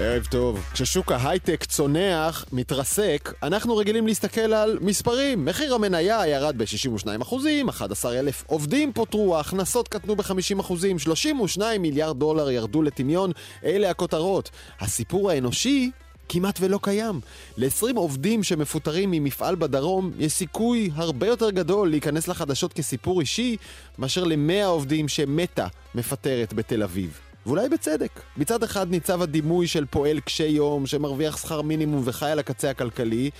ערב טוב. כששוק ההייטק צונח, מתרסק, אנחנו רגילים להסתכל על מספרים. מחיר המניה ירד ב-62 אחוזים, 11 אלף עובדים פוטרו, ההכנסות קטנו ב-50 אחוזים, 32 מיליארד דולר ירדו לטמיון, אלה הכותרות. הסיפור האנושי כמעט ולא קיים. ל-20 עובדים שמפוטרים ממפעל בדרום, יש סיכוי הרבה יותר גדול להיכנס לחדשות כסיפור אישי, מאשר ל-100 עובדים שמתה מפטרת בתל אביב. ואולי בצדק. מצד אחד ניצב הדימוי של פועל קשה יום שמרוויח שכר מינימום וחי על הקצה הכלכלי,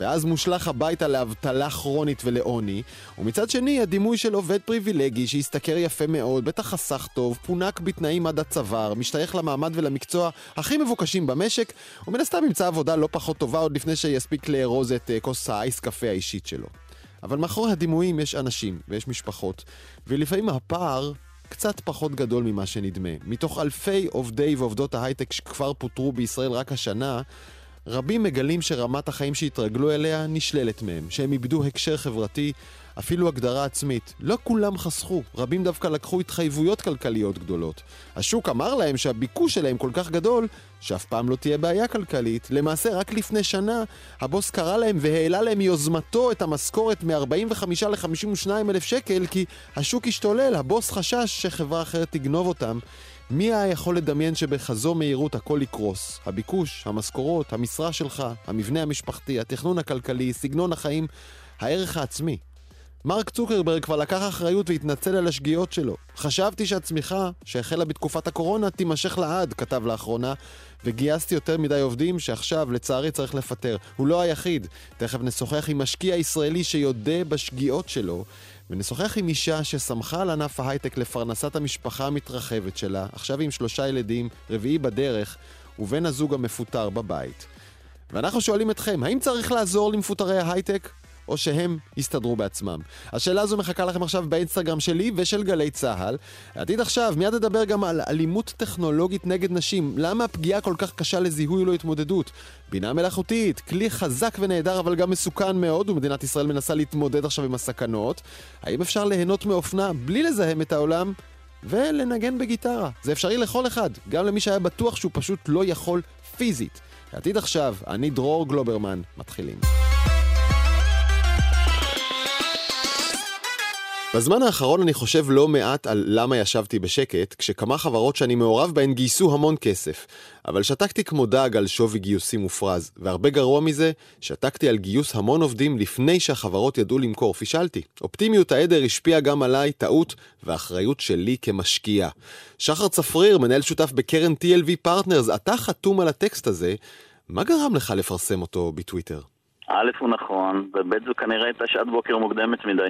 ואז מושלך הביתה לאבטלה כרונית ולעוני, ומצד שני הדימוי של עובד פריבילגי שהשתכר יפה מאוד, בטח חסך טוב, פונק בתנאים עד הצוואר, משתייך למעמד ולמקצוע הכי מבוקשים במשק, ומן הסתם ימצא עבודה לא פחות טובה עוד לפני שיספיק לארוז את uh, כוס האייס קפה האישית שלו. אבל מאחורי הדימויים יש אנשים ויש משפחות, ולפעמים הפער קצת פחות גדול ממה שנדמה. מתוך אלפי עובדי ועובדות ההייטק שכבר פוטרו בישראל רק השנה, רבים מגלים שרמת החיים שהתרגלו אליה נשללת מהם, שהם איבדו הקשר חברתי, אפילו הגדרה עצמית. לא כולם חסכו, רבים דווקא לקחו התחייבויות כלכליות גדולות. השוק אמר להם שהביקוש שלהם כל כך גדול, שאף פעם לא תהיה בעיה כלכלית. למעשה, רק לפני שנה, הבוס קרא להם והעלה להם מיוזמתו את המשכורת מ-45 ל-52 אלף שקל, כי השוק השתולל, הבוס חשש שחברה אחרת תגנוב אותם. מי היה יכול לדמיין שבכזו מהירות הכל יקרוס? הביקוש, המשכורות, המשרה שלך, המבנה המשפחתי, התכנון הכלכלי, סגנון החיים, הערך העצמי. מרק צוקרברג כבר לקח אחריות והתנצל על השגיאות שלו. חשבתי שהצמיחה, שהחלה בתקופת הקורונה, תימשך לעד, כתב לאחרונה, וגייסתי יותר מדי עובדים שעכשיו, לצערי, צריך לפטר. הוא לא היחיד. תכף נשוחח עם משקיע ישראלי שיודה בשגיאות שלו, ונשוחח עם אישה ששמחה על ענף ההייטק לפרנסת המשפחה המתרחבת שלה, עכשיו עם שלושה ילדים, רביעי בדרך, ובן הזוג המפוטר בבית. ואנחנו שואלים אתכם, האם צריך לעזור למפוטרי ההייטק? או שהם יסתדרו בעצמם. השאלה הזו מחכה לכם עכשיו באינסטגרם שלי ושל גלי צה"ל. עתיד עכשיו, מיד נדבר גם על אלימות טכנולוגית נגד נשים. למה הפגיעה כל כך קשה לזיהוי ולא התמודדות? בינה מלאכותית, כלי חזק ונהדר אבל גם מסוכן מאוד, ומדינת ישראל מנסה להתמודד עכשיו עם הסכנות. האם אפשר ליהנות מאופנה בלי לזהם את העולם? ולנגן בגיטרה. זה אפשרי לכל אחד, גם למי שהיה בטוח שהוא פשוט לא יכול פיזית. עתיד עכשיו, אני דרור גלוברמן, מתחילים. בזמן האחרון אני חושב לא מעט על למה ישבתי בשקט, כשכמה חברות שאני מעורב בהן גייסו המון כסף. אבל שתקתי כמו דג על שווי גיוסים מופרז, והרבה גרוע מזה, שתקתי על גיוס המון עובדים לפני שהחברות ידעו למכור, פישלתי. אופטימיות העדר השפיעה גם עליי, טעות ואחריות שלי כמשקיע. שחר צפריר, מנהל שותף בקרן TLV Partners, אתה חתום על הטקסט הזה, מה גרם לך לפרסם אותו בטוויטר? א' הוא נכון, וב' זו כנראה הייתה שעת בוקר מוקדמת מדי.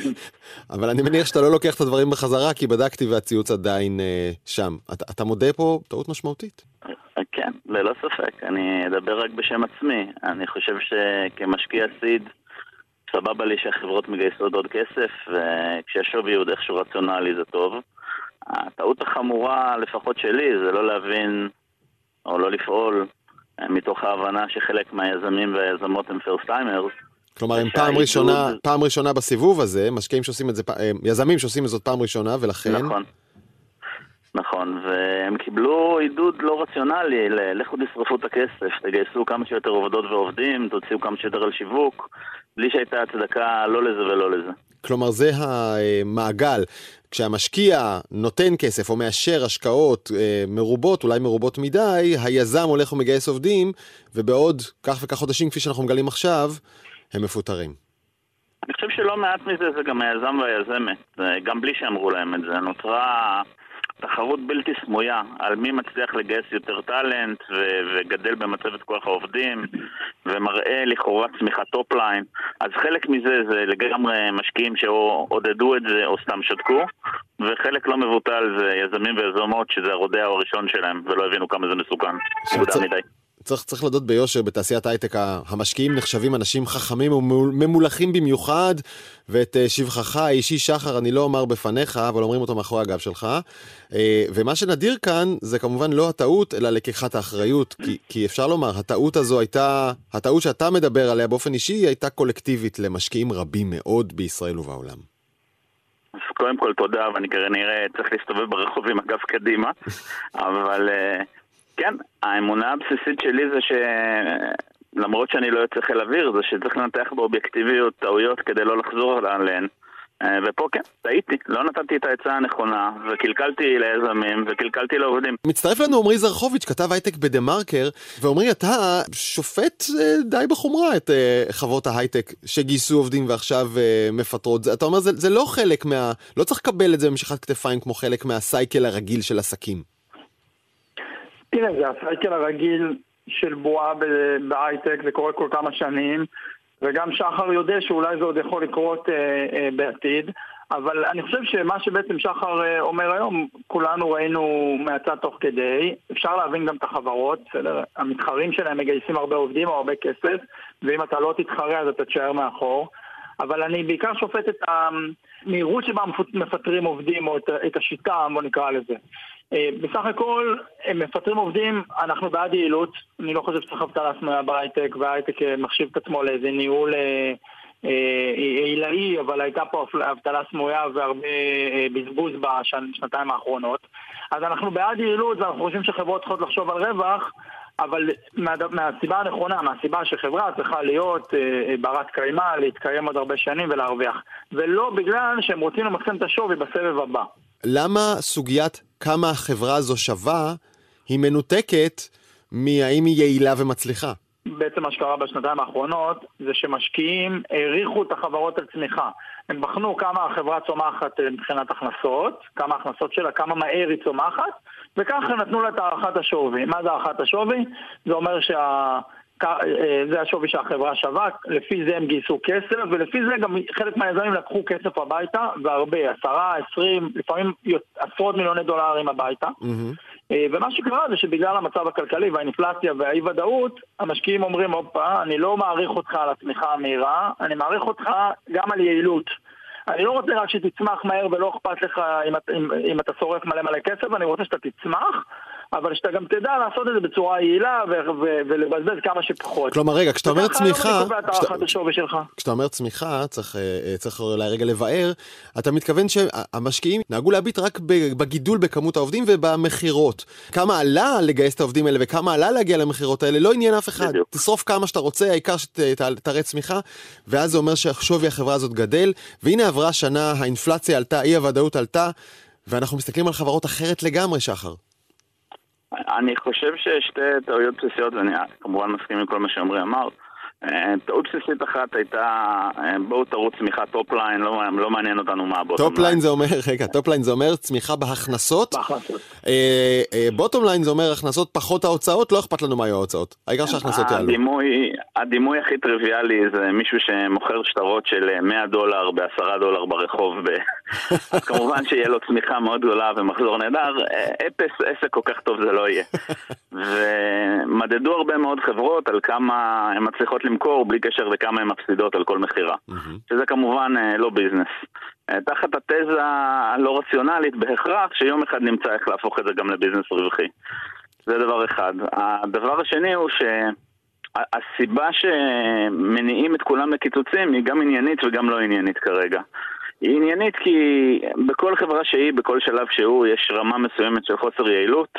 אבל אני מניח שאתה לא לוקח את הדברים בחזרה, כי בדקתי והציוץ עדיין אה, שם. אתה, אתה מודה פה טעות משמעותית. כן, ללא ספק. אני אדבר רק בשם עצמי. אני חושב שכמשקיע סיד, סבבה לי שהחברות מגייסות עוד כסף, וכשהשווי הוא איכשהו רציונלי זה טוב. הטעות החמורה, לפחות שלי, זה לא להבין או לא לפעול מתוך ההבנה שחלק מהיזמים והיזמות הם first timers. כלומר, הם פעם ראשונה, פעם ראשונה בסיבוב הזה, משקיעים שעושים את זה, יזמים שעושים את זאת פעם ראשונה, ולכן... נכון. נכון, והם קיבלו עידוד לא רציונלי, לכו תשרפו את הכסף, תגייסו כמה שיותר עובדות ועובדים, תוציאו כמה שיותר על שיווק, בלי שהייתה הצדקה לא לזה ולא לזה. כלומר, זה המעגל. כשהמשקיע נותן כסף או מאשר השקעות אה, מרובות, אולי מרובות מדי, היזם הולך ומגייס עובדים, ובעוד כך וכך חודשים, כפי שאנחנו מגלים עכשיו, הם מפוטרים. אני חושב שלא מעט מזה זה גם היזם והיזמת, גם בלי שאמרו להם את זה. נותרה תחרות בלתי סמויה על מי מצליח לגייס יותר talent ו- וגדל במצבת כוח העובדים ומראה לכאורה צמיחת top line אז חלק מזה זה לגמרי משקיעים שעודדו את זה או סתם שתקו וחלק לא מבוטל זה יזמים ויזמות שזה הרודאו הראשון שלהם ולא הבינו כמה זה מסוכן, מדי. צריך, צריך להודות ביושר, בתעשיית ההייטק המשקיעים נחשבים אנשים חכמים וממולחים במיוחד, ואת אה, שבחך האישי שחר אני לא אומר בפניך, אבל אומרים אותו מאחורי הגב שלך. אה, ומה שנדיר כאן זה כמובן לא הטעות, אלא לקיחת האחריות, כי, כי אפשר לומר, הטעות הזו הייתה, הטעות שאתה מדבר עליה באופן אישי, היא הייתה קולקטיבית למשקיעים רבים מאוד בישראל ובעולם. אז קודם כל תודה, ואני כנראה צריך להסתובב ברחוב עם הגב קדימה, אבל... Uh... כן, האמונה הבסיסית שלי זה ש... למרות שאני לא יוצא חיל אוויר, זה שצריך לנתח באובייקטיביות טעויות כדי לא לחזור עליהן. אה, ופה כן, טעיתי, לא נתתי את העצה הנכונה, וקלקלתי ליזמים, וקלקלתי לעובדים. מצטרף לנו עמרי זרחוביץ', כתב הייטק בדה מרקר, ועמרי, אתה שופט אה, די בחומרה את אה, חברות ההייטק שגייסו עובדים ועכשיו מפטרות. אתה אומר, זה, זה לא חלק מה... לא צריך לקבל את זה במשכת כתפיים כמו חלק מהסייקל הרגיל של עסקים. תראה, זה הסייקל הרגיל של בועה בהייטק, זה קורה כל כמה שנים. וגם שחר יודע שאולי זה עוד יכול לקרות אה, אה, בעתיד. אבל אני חושב שמה שבעצם שחר אה, אומר היום, כולנו ראינו מהצד תוך כדי, אפשר להבין גם את החברות, בסדר? המתחרים שלהם מגייסים הרבה עובדים או הרבה כסף, ואם אתה לא תתחרה אז אתה תשאר מאחור. אבל אני בעיקר שופט את המהירות שבה מפטרים עובדים, או את השיטה, בוא נקרא לזה. אה, בסך הכל, הם מפטרים עובדים, אנחנו בעד יעילות. אני לא חושב שצריך אבטלה סמויה בהייטק, וההייטק אה, מחשיב את עצמו לאיזה ניהול עילאי, אבל הייתה פה אבטלה סמויה והרבה בזבוז בשנתיים האחרונות. אז אנחנו בעד יעילות, ואנחנו חושבים שחברות צריכות לחשוב על רווח. אבל מה, מהסיבה הנכונה, מהסיבה שחברה צריכה להיות אה, ברת קיימא, להתקיים עוד הרבה שנים ולהרוויח. ולא בגלל שהם רוצים למקסם את השווי בסבב הבא. למה סוגיית כמה החברה הזו שווה היא מנותקת מהאם היא יעילה ומצליחה? בעצם מה שקרה בשנתיים האחרונות זה שמשקיעים העריכו את החברות על צמיחה. הם בחנו כמה החברה צומחת אה, מבחינת הכנסות, כמה הכנסות שלה, כמה מהר היא צומחת, וככה נתנו לה את הערכת השווי. מה זה הערכת השווי? זה אומר שה... אה, זה השווי שהחברה שווה, לפי זה הם גייסו כסף, ולפי זה גם חלק מהיזמים לקחו כסף הביתה, והרבה, עשרה, עשרים, לפעמים עשרות מיליוני דולרים הביתה. Mm-hmm. ומה שקרה זה שבגלל המצב הכלכלי והאינפלציה והאי-ודאות, המשקיעים אומרים, הופה, אני לא מעריך אותך על התמיכה המהירה, אני מעריך אותך גם על יעילות. אני לא רוצה רק שתצמח מהר ולא אכפת לך אם, אם, אם אתה שורף מלא מלא כסף, אני רוצה שאתה תצמח, אבל שאתה גם תדע לעשות את זה בצורה יעילה ולבזבז כמה שפחות. כלומר, רגע, כשאתה אומר צמיחה... כשאתה אומר צמיחה, צריך, אה, צריך אולי רגע לבאר, אתה מתכוון שהמשקיעים נהגו להביט רק בגידול בכמות העובדים ובמכירות. כמה עלה לגייס את העובדים האלה וכמה עלה להגיע למכירות האלה, לא עניין אף אחד. בדיוק. תשרוף כמה שאתה רוצה, העיקר שתראה צמיחה, ואז זה אומר ששווי החברה הזאת גדל, והנה עברה שנה, האינפלציה עלתה, אי הוודאות עלתה, ואנחנו מסתכלים על חברות אחרת לגמרי, שחר. אני חושב ששתי טעויות בסיסיות, ואני כמובן מסכים עם כל מה שעמרי אמר. אה, טעות בסיסית אחת הייתה, אה, בואו תרוץ צמיחה top line, לא, לא מעניין אותנו מה ה-bottom line. top line זה אומר, רגע, top line זה אומר צמיחה בהכנסות. בהכנסות. bottom line זה אומר הכנסות פחות ההוצאות, לא אכפת לנו מה היו ההוצאות. העיקר שההכנסות יעלו. הדימוי, הדימוי הכי טריוויאלי זה מישהו שמוכר שטרות של 100 דולר ב-10 דולר ברחוב. ב... אז כמובן שיהיה לו צמיחה מאוד גדולה ומחזור נהדר, אבל עסק כל כך טוב זה לא יהיה. ומדדו הרבה מאוד חברות על כמה הן מצליחות למכור בלי קשר לכמה הן מפסידות על כל מכירה. שזה כמובן אה, לא ביזנס. אה, תחת התזה הלא רציונלית בהכרח שיום אחד נמצא איך להפוך את זה גם לביזנס רווחי. זה דבר אחד. הדבר השני הוא שהסיבה שמניעים את כולם לקיצוצים היא גם עניינית וגם לא עניינית כרגע. היא עניינית כי בכל חברה שהיא, בכל שלב שהוא, יש רמה מסוימת של חוסר יעילות.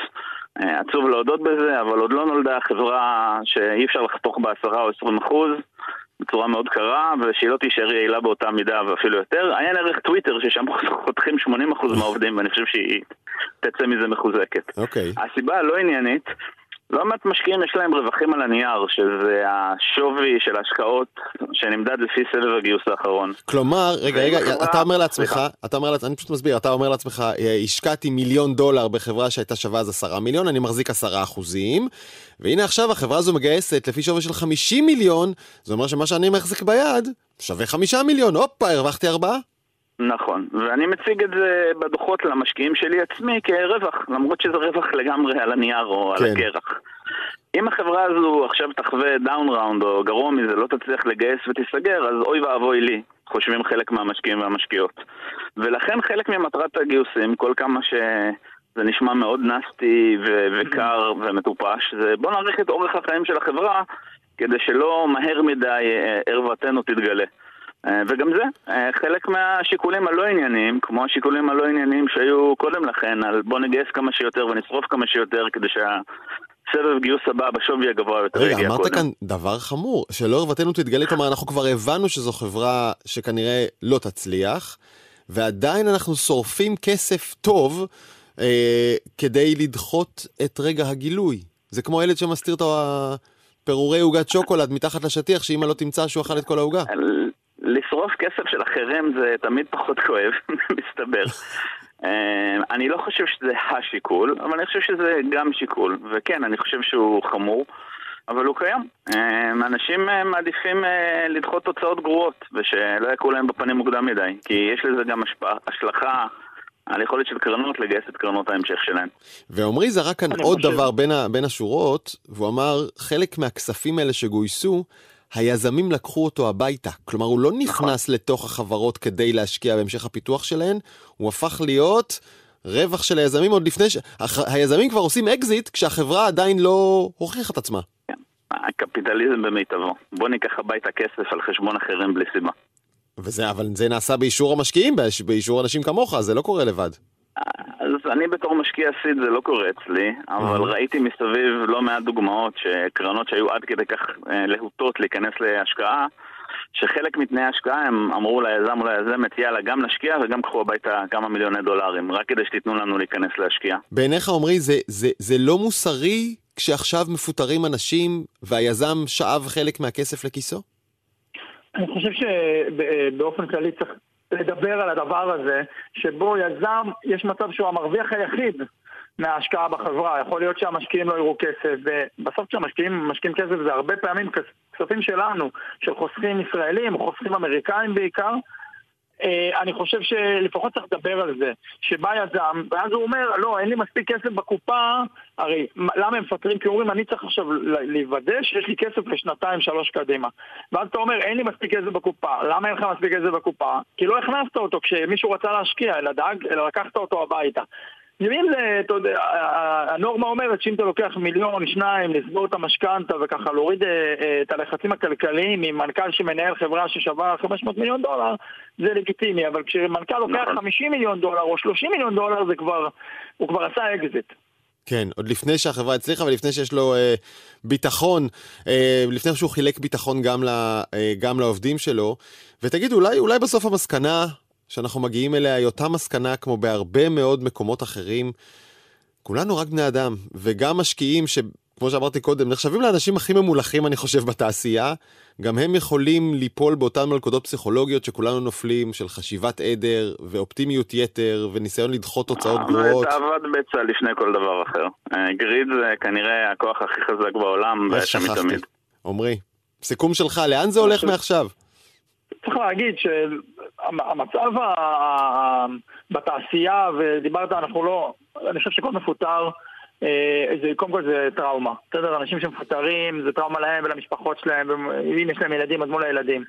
אה, עצוב להודות בזה, אבל עוד לא נולדה חברה שאי אפשר לחתוך בעשרה או עשרים אחוז בצורה מאוד קרה, ושהיא לא תישאר יעילה באותה מידה ואפילו יותר. עיין ערך טוויטר, ששם חותכים 80% מהעובדים, ואני חושב שהיא תצא מזה מחוזקת. אוקיי. Okay. הסיבה הלא עניינית לא מעט משקיעים יש להם רווחים על הנייר, שזה השווי של ההשקעות שנמדד לפי סבב הגיוס האחרון. כלומר, רגע, רגע, אתה אומר לעצמך, אתה אומר לעצמך, אני פשוט מסביר, אתה אומר לעצמך, אה, השקעתי מיליון דולר בחברה שהייתה שווה אז עשרה מיליון, אני מחזיק עשרה אחוזים, והנה עכשיו החברה הזו מגייסת לפי שווי של חמישים מיליון, זה אומר שמה שאני מחזיק ביד שווה חמישה מיליון, הופה, הרווחתי ארבעה. נכון, ואני מציג את זה בדוחות למשקיעים שלי עצמי כרווח, למרות שזה רווח לגמרי על הנייר או כן. על הקרח. אם החברה הזו עכשיו תחווה down round או גרוע מזה, לא תצליח לגייס ותיסגר, אז אוי ואבוי לי, חושבים חלק מהמשקיעים והמשקיעות. ולכן חלק ממטרת הגיוסים, כל כמה שזה נשמע מאוד nasty ו- וקר ומטופש, זה בוא נאריך את אורך החיים של החברה כדי שלא מהר מדי אה, ערוותנו תתגלה. אה, וגם זה, אה, חלק מהשיקולים הלא ענייניים, כמו השיקולים הלא ענייניים שהיו קודם לכן, על בוא נגייס כמה שיותר ונשרוף כמה שיותר כדי שה... סבב גיוס הבא בשווי הגבוה יותר רגע, אמרת קודם. כאן דבר חמור, שלא ערוותנו תתגלה, כלומר, אנחנו כבר הבנו שזו חברה שכנראה לא תצליח, ועדיין אנחנו שורפים כסף טוב אה, כדי לדחות את רגע הגילוי. זה כמו ילד שמסתיר את הפירורי עוגת שוקולד מתחת לשטיח, שאמא לא תמצא שהוא אכל את כל העוגה. לשרוף כסף של אחרים זה תמיד פחות כואב, מסתבר. אה, אני לא חושב שזה השיקול, אבל אני חושב שזה גם שיקול. וכן, אני חושב שהוא חמור, אבל הוא קיים. אה, אנשים אה, מעדיפים אה, לדחות תוצאות גרועות, ושלא יקרו להם בפנים מוקדם מדי, כי יש לזה גם השפעה, השלכה על יכולת של קרנות לגייס את קרנות ההמשך שלהם. ועמרי זרק כאן עוד חושב- דבר בין, ה, בין השורות, והוא אמר, חלק מהכספים האלה שגויסו, היזמים לקחו אותו הביתה. כלומר, הוא לא נכנס לתוך החברות כדי להשקיע בהמשך הפיתוח שלהן, הוא הפך להיות רווח של היזמים עוד לפני ש... הח... היזמים כבר עושים אקזיט כשהחברה עדיין לא הוכיחה את עצמה. הקפיטליזם במיטבו. בוא ניקח הביתה כסף על חשבון אחרים בלי סיבה. וזה, אבל זה נעשה באישור המשקיעים, באיש- באישור אנשים כמוך, זה לא קורה לבד. אז אני בתור משקיע seed זה לא קורה אצלי, אבל. ראיתי מסביב לא מעט דוגמאות שקרנות שהיו עד כדי כך אה, להוטות להיכנס להשקעה, שחלק מתנאי ההשקעה הם אמרו ליזם או ליזמת, יאללה, גם נשקיע וגם קחו הביתה כמה מיליוני דולרים, רק כדי שתיתנו לנו להיכנס להשקיע. בעיניך, עמרי, זה, זה, זה לא מוסרי כשעכשיו מפוטרים אנשים והיזם שאב חלק מהכסף לכיסו? אני חושב שבאופן כללי צריך לדבר על הדבר הזה, שבו יזם, יש מצב שהוא המרוויח היחיד מההשקעה בחברה. יכול להיות שהמשקיעים לא יראו כסף, ובסוף כשהמשקיעים משקיעים כסף זה הרבה פעמים כס- כספים שלנו, של חוסכים ישראלים, חוסכים אמריקאים בעיקר. אה, אני חושב שלפחות צריך לדבר על זה, שבא יזם, ואז הוא אומר, לא, אין לי מספיק כסף בקופה, הרי מה- למה הם מפטרים? כי אומרים, אני צריך עכשיו לוודא שיש לי כסף לשנתיים, שלוש קדימה. ואז אתה אומר, אין לי מספיק כסף בקופה, למה אין לך מספיק כסף בקופה? כי לא הכנסת אותו כשמישהו רצה להשקיע, אלא דאג, אלא לקחת אותו הביתה. אם זה, אתה יודע, הנורמה אומרת שאם אתה לוקח מיליון, שניים, לסגור את המשכנתה וככה להוריד אה, אה, את הלחצים הכלכליים ממנכ"ל שמנהל חברה ששווה 500 מיליון דולר, זה לגיטימי, אבל כשמנכ"ל לוקח נכון. 50 מיליון דולר או 30 מיליון דולר זה כבר, הוא כבר עשה אקזיט. כן, עוד לפני שהחברה הצליחה ולפני שיש לו אה, ביטחון, אה, לפני שהוא חילק ביטחון גם, ל, אה, גם לעובדים שלו. ותגיד, אולי, אולי בסוף המסקנה שאנחנו מגיעים אליה היא אותה מסקנה כמו בהרבה מאוד מקומות אחרים. כולנו רק בני אדם, וגם משקיעים שכמו שאמרתי קודם, נחשבים לאנשים הכי ממולחים, אני חושב, בתעשייה, גם הם יכולים ליפול באותן מלכודות פסיכולוגיות שכולנו נופלים, של חשיבת עדר, ואופטימיות יתר, וניסיון לדחות תוצאות גרועות. תאוות בצע לפני כל דבר אחר. אה, גריד זה כנראה הכוח הכי חזק בעולם, שכחתי. מתמיד. עמרי, סיכום שלך, לאן זה הולך מעכשיו? צריך להגיד שהמצב ה- בתעשייה, ודיברת, אנחנו לא, אני חושב שכל מפוטר, אה, זה, קודם כל זה טראומה. בסדר, אנשים שמפוטרים, זה טראומה להם ולמשפחות שלהם, ואם יש להם ילדים, אז מול הילדים.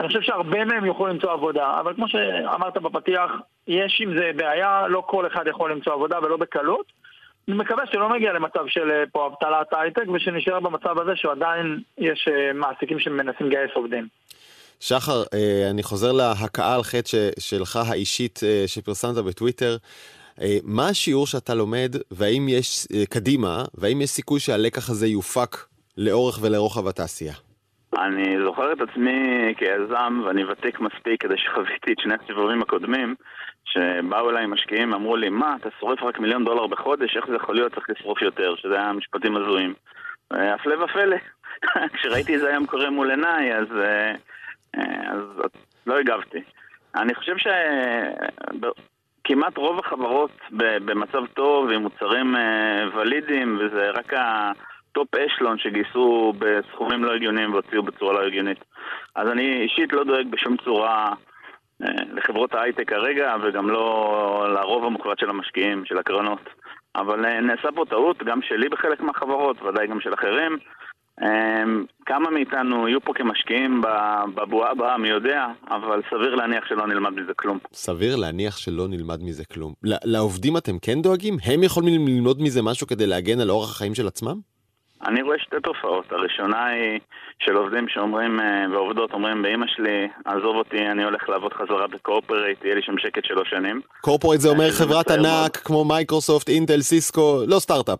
אני חושב שהרבה מהם יוכלו למצוא עבודה, אבל כמו שאמרת בפתיח, יש עם זה בעיה, לא כל אחד יכול למצוא עבודה ולא בקלות. אני מקווה שלא נגיע למצב של אה, פה אבטלת הייטק, ושנשאר במצב הזה שעדיין יש אה, מעסיקים שמנסים לגייס עובדים. שחר, אה, אני חוזר להכאה על חטא שלך האישית אה, שפרסמת בטוויטר. אה, מה השיעור שאתה לומד, והאם יש, קדימה, והאם יש סיכוי שהלקח הזה יופק לאורך ולרוחב התעשייה? אני זוכר את עצמי כיזם, ואני ותיק מספיק כדי שחוויתי את שני הסיבובים הקודמים, שבאו אליי משקיעים ואמרו לי, מה, אתה שורף רק מיליון דולר בחודש, איך זה יכול להיות, צריך לשרוף יותר, שזה היה משפטים הזויים. הפלא ופלא, כשראיתי את זה היום קורה מול עיניי, אז, אה, אז לא הגבתי. אני חושב שכמעט רוב החברות במצב טוב, עם מוצרים אה, ולידים, וזה רק ה top echelon שגייסו בסכומים לא הגיוניים והוציאו בצורה לא הגיונית. אז אני אישית לא דואג בשום צורה אה, לחברות ההייטק כרגע, וגם לא לרוב המוחלט של המשקיעים, של הקרנות. אבל אה, נעשה פה טעות, גם שלי בחלק מהחברות, ודאי גם של אחרים. אה, כמה מאיתנו יהיו פה כמשקיעים בבועה הבאה, מי יודע, אבל סביר להניח שלא נלמד מזה כלום. סביר להניח שלא נלמד מזה כלום. לעובדים אתם כן דואגים? הם יכולים ללמוד מזה משהו כדי להגן על אורח החיים של עצמם? אני רואה שתי תופעות. הראשונה היא של עובדים שאומרים, אה, ועובדות אומרים, באמא שלי, עזוב אותי, אני הולך לעבוד חזרה ב corporate, יהיה לי שם שקט שלוש שנים. corporate זה אומר אה, חברת ענק כמו מייקרוסופט, אינטל, סיסקו, לא סטארט-אפ.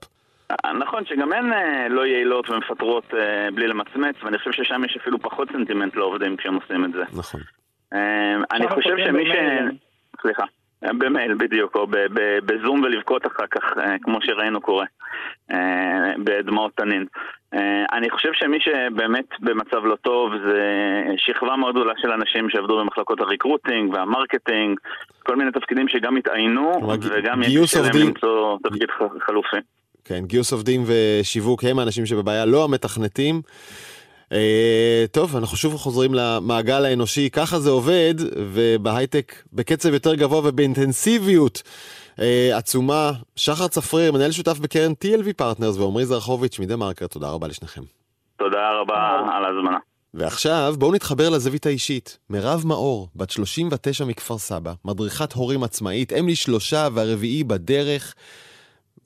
נכון שגם הן אה, לא יעילות ומפטרות אה, בלי למצמץ, ואני חושב ששם יש אפילו פחות סנטימנט לעובדים כשהם עושים את זה. נכון. אה, אני חושב שמי ש... סליחה. במייל בדיוק, או בזום ולבכות אחר כך, כמו שראינו קורה, בדמעות תנין. אני חושב שמי שבאמת במצב לא טוב זה שכבה מאוד גדולה של אנשים שעבדו במחלקות ה recruiting וה marketing, כל מיני תפקידים שגם התאיינו, וגם יש להם למצוא תפקיד חלופי. כן, גיוס עובדים ושיווק הם האנשים שבבעיה, לא המתכנתים. אה, טוב, אנחנו שוב חוזרים למעגל האנושי, ככה זה עובד, ובהייטק בקצב יותר גבוה ובאינטנסיביות אה, עצומה. שחר צפריר, מנהל שותף בקרן TLV Partners ועמרי זרחוביץ' מדה-מרקר, תודה רבה לשניכם. תודה רבה על ההזמנה. ועכשיו בואו נתחבר לזווית האישית. מירב מאור, בת 39 מכפר סבא, מדריכת הורים עצמאית, אם לשלושה והרביעי בדרך.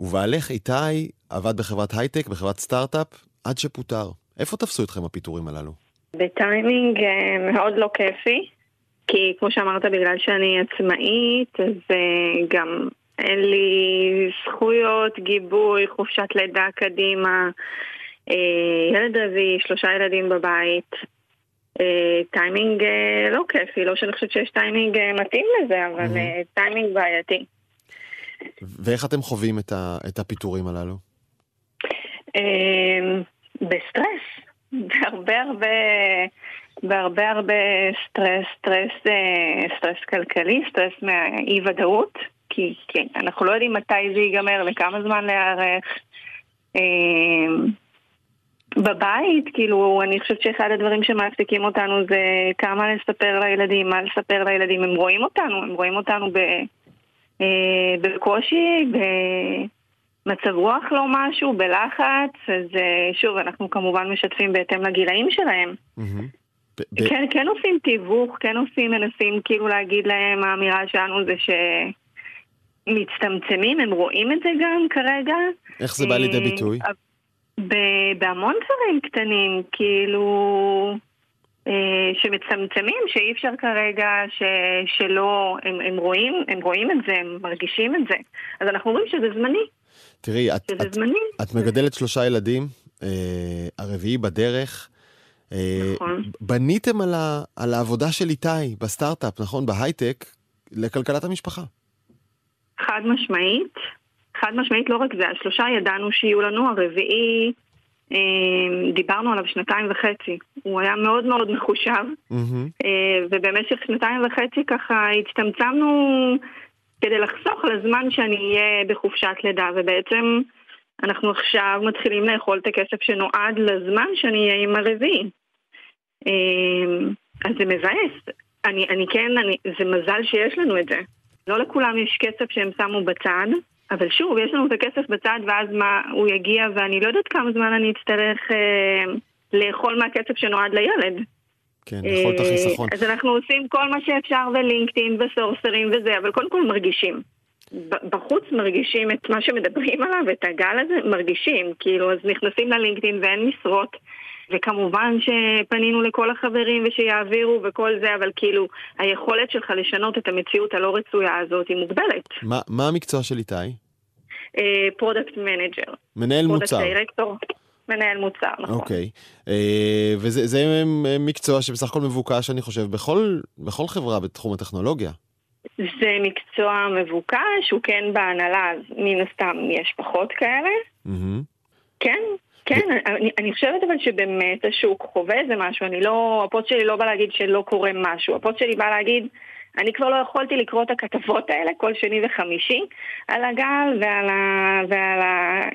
ובעלך איתי עבד בחברת הייטק, בחברת סטארט-אפ, עד שפוטר. איפה תפסו אתכם הפיטורים הללו? בטיימינג אה, מאוד לא כיפי, כי כמו שאמרת, בגלל שאני עצמאית, אז אה, גם אין לי זכויות, גיבוי, חופשת לידה קדימה, אה, ילד רביעי, שלושה ילדים בבית. טיימינג לא כיפי, לא שאני חושבת שיש טיימינג מתאים לזה, אבל. טיימינג בעייתי. ואיך אתם חווים את, ה, את הפיטורים הללו? אמ, בסטרס, בהרבה הרבה, בהרבה הרבה סטרס, סטרס, אה, סטרס כלכלי, סטרס מהאי ודאות, כי כן, אנחנו לא יודעים מתי זה ייגמר, לכמה זמן להיערך. אמ, בבית, כאילו, אני חושבת שאחד הדברים שמעסיקים אותנו זה כמה לספר לילדים, מה לספר לילדים. הם רואים אותנו, הם רואים אותנו ב... אה, בקושי, במצב רוח לא משהו, בלחץ, אז אה, שוב, אנחנו כמובן משתפים בהתאם לגילאים שלהם. כן, כן עושים תיווך, כן עושים, מנסים כאילו להגיד להם, האמירה שלנו זה שמצטמצמים, הם רואים את זה גם כרגע. איך זה בא לידי אה, ביטוי? בהמון דברים קטנים, כאילו... אה, שמצמצמים, שאי אפשר כרגע, ש, שלא, הם, הם, רואים, הם רואים את זה, הם מרגישים את זה. אז אנחנו אומרים שזה זמני. תראי, את, את, זמני. את מגדלת שלושה ילדים, אה, הרביעי בדרך. אה, נכון. בניתם על, ה, על העבודה של איתי בסטארט-אפ, נכון? בהייטק, לכלכלת המשפחה. חד משמעית. חד משמעית, לא רק זה, השלושה ידענו שיהיו לנו, הרביעי דיברנו עליו שנתיים וחצי. הוא היה מאוד מאוד מחושב, mm-hmm. ובמשך שנתיים וחצי ככה הצטמצמנו כדי לחסוך לזמן שאני אהיה בחופשת לידה, ובעצם אנחנו עכשיו מתחילים לאכול את הכסף שנועד לזמן שאני אהיה עם הרביעי. אמ, אז זה מבאס. אני, אני כן, אני, זה מזל שיש לנו את זה. לא לכולם יש כסף שהם שמו בצד. אבל שוב, יש לנו את הכסף בצד, ואז מה, הוא יגיע, ואני לא יודעת כמה זמן אני אצטרך אה, לאכול מהכסף שנועד לילד. כן, לאכול את החיסכון. אה, אז אנחנו עושים כל מה שאפשר ולינקדאין וסורסרים וזה, אבל קודם כל מרגישים. בחוץ מרגישים את מה שמדברים עליו, את הגל הזה, מרגישים. כאילו, אז נכנסים ללינקדאין ואין משרות. וכמובן שפנינו לכל החברים ושיעבירו וכל זה, אבל כאילו, היכולת שלך לשנות את המציאות הלא רצויה הזאת היא מוגבלת. ما, מה המקצוע של איתי? Product אה, manager. מנהל מוצר. פרודקט דירקטור. מנהל מוצר, נכון. אוקיי. אוקיי. אה, וזה מקצוע שבסך הכל מבוקש, אני חושב, בכל, בכל חברה בתחום הטכנולוגיה. זה מקצוע מבוקש, הוא כן בהנהלה, אז מן הסתם יש פחות כאלה. Mm-hmm. כן, כן, אני, אני חושבת אבל שבאמת השוק חווה איזה משהו, אני לא, הפוסט שלי לא בא להגיד שלא קורה משהו, הפוסט שלי בא להגיד, אני כבר לא יכולתי לקרוא את הכתבות האלה כל שני וחמישי על הגל ועל, ה, ועל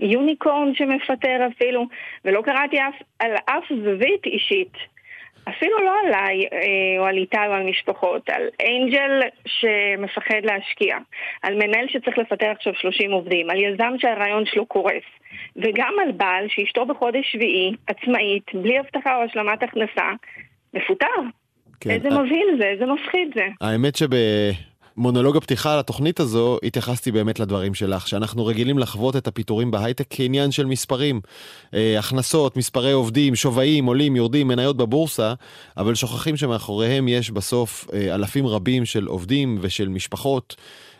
היוניקורן שמפטר אפילו, ולא קראתי אף, על אף זווית אישית אפילו לא עליי אה, או על איתי או על משפחות, על אנג'ל שמפחד להשקיע, על מנהל שצריך לפטר עכשיו 30 עובדים, על יזם שהרעיון שלו קורס, וגם על בעל שאשתו בחודש שביעי, עצמאית, בלי הבטחה או השלמת הכנסה, מפוטר. כן, איזה מבהיל זה, איזה מפחיד זה. האמת שב... מונולוג הפתיחה לתוכנית הזו, התייחסתי באמת לדברים שלך, שאנחנו רגילים לחוות את הפיטורים בהייטק כעניין של מספרים. אה, הכנסות, מספרי עובדים, שווים, עולים, יורדים, מניות בבורסה, אבל שוכחים שמאחוריהם יש בסוף אה, אלפים רבים של עובדים ושל משפחות.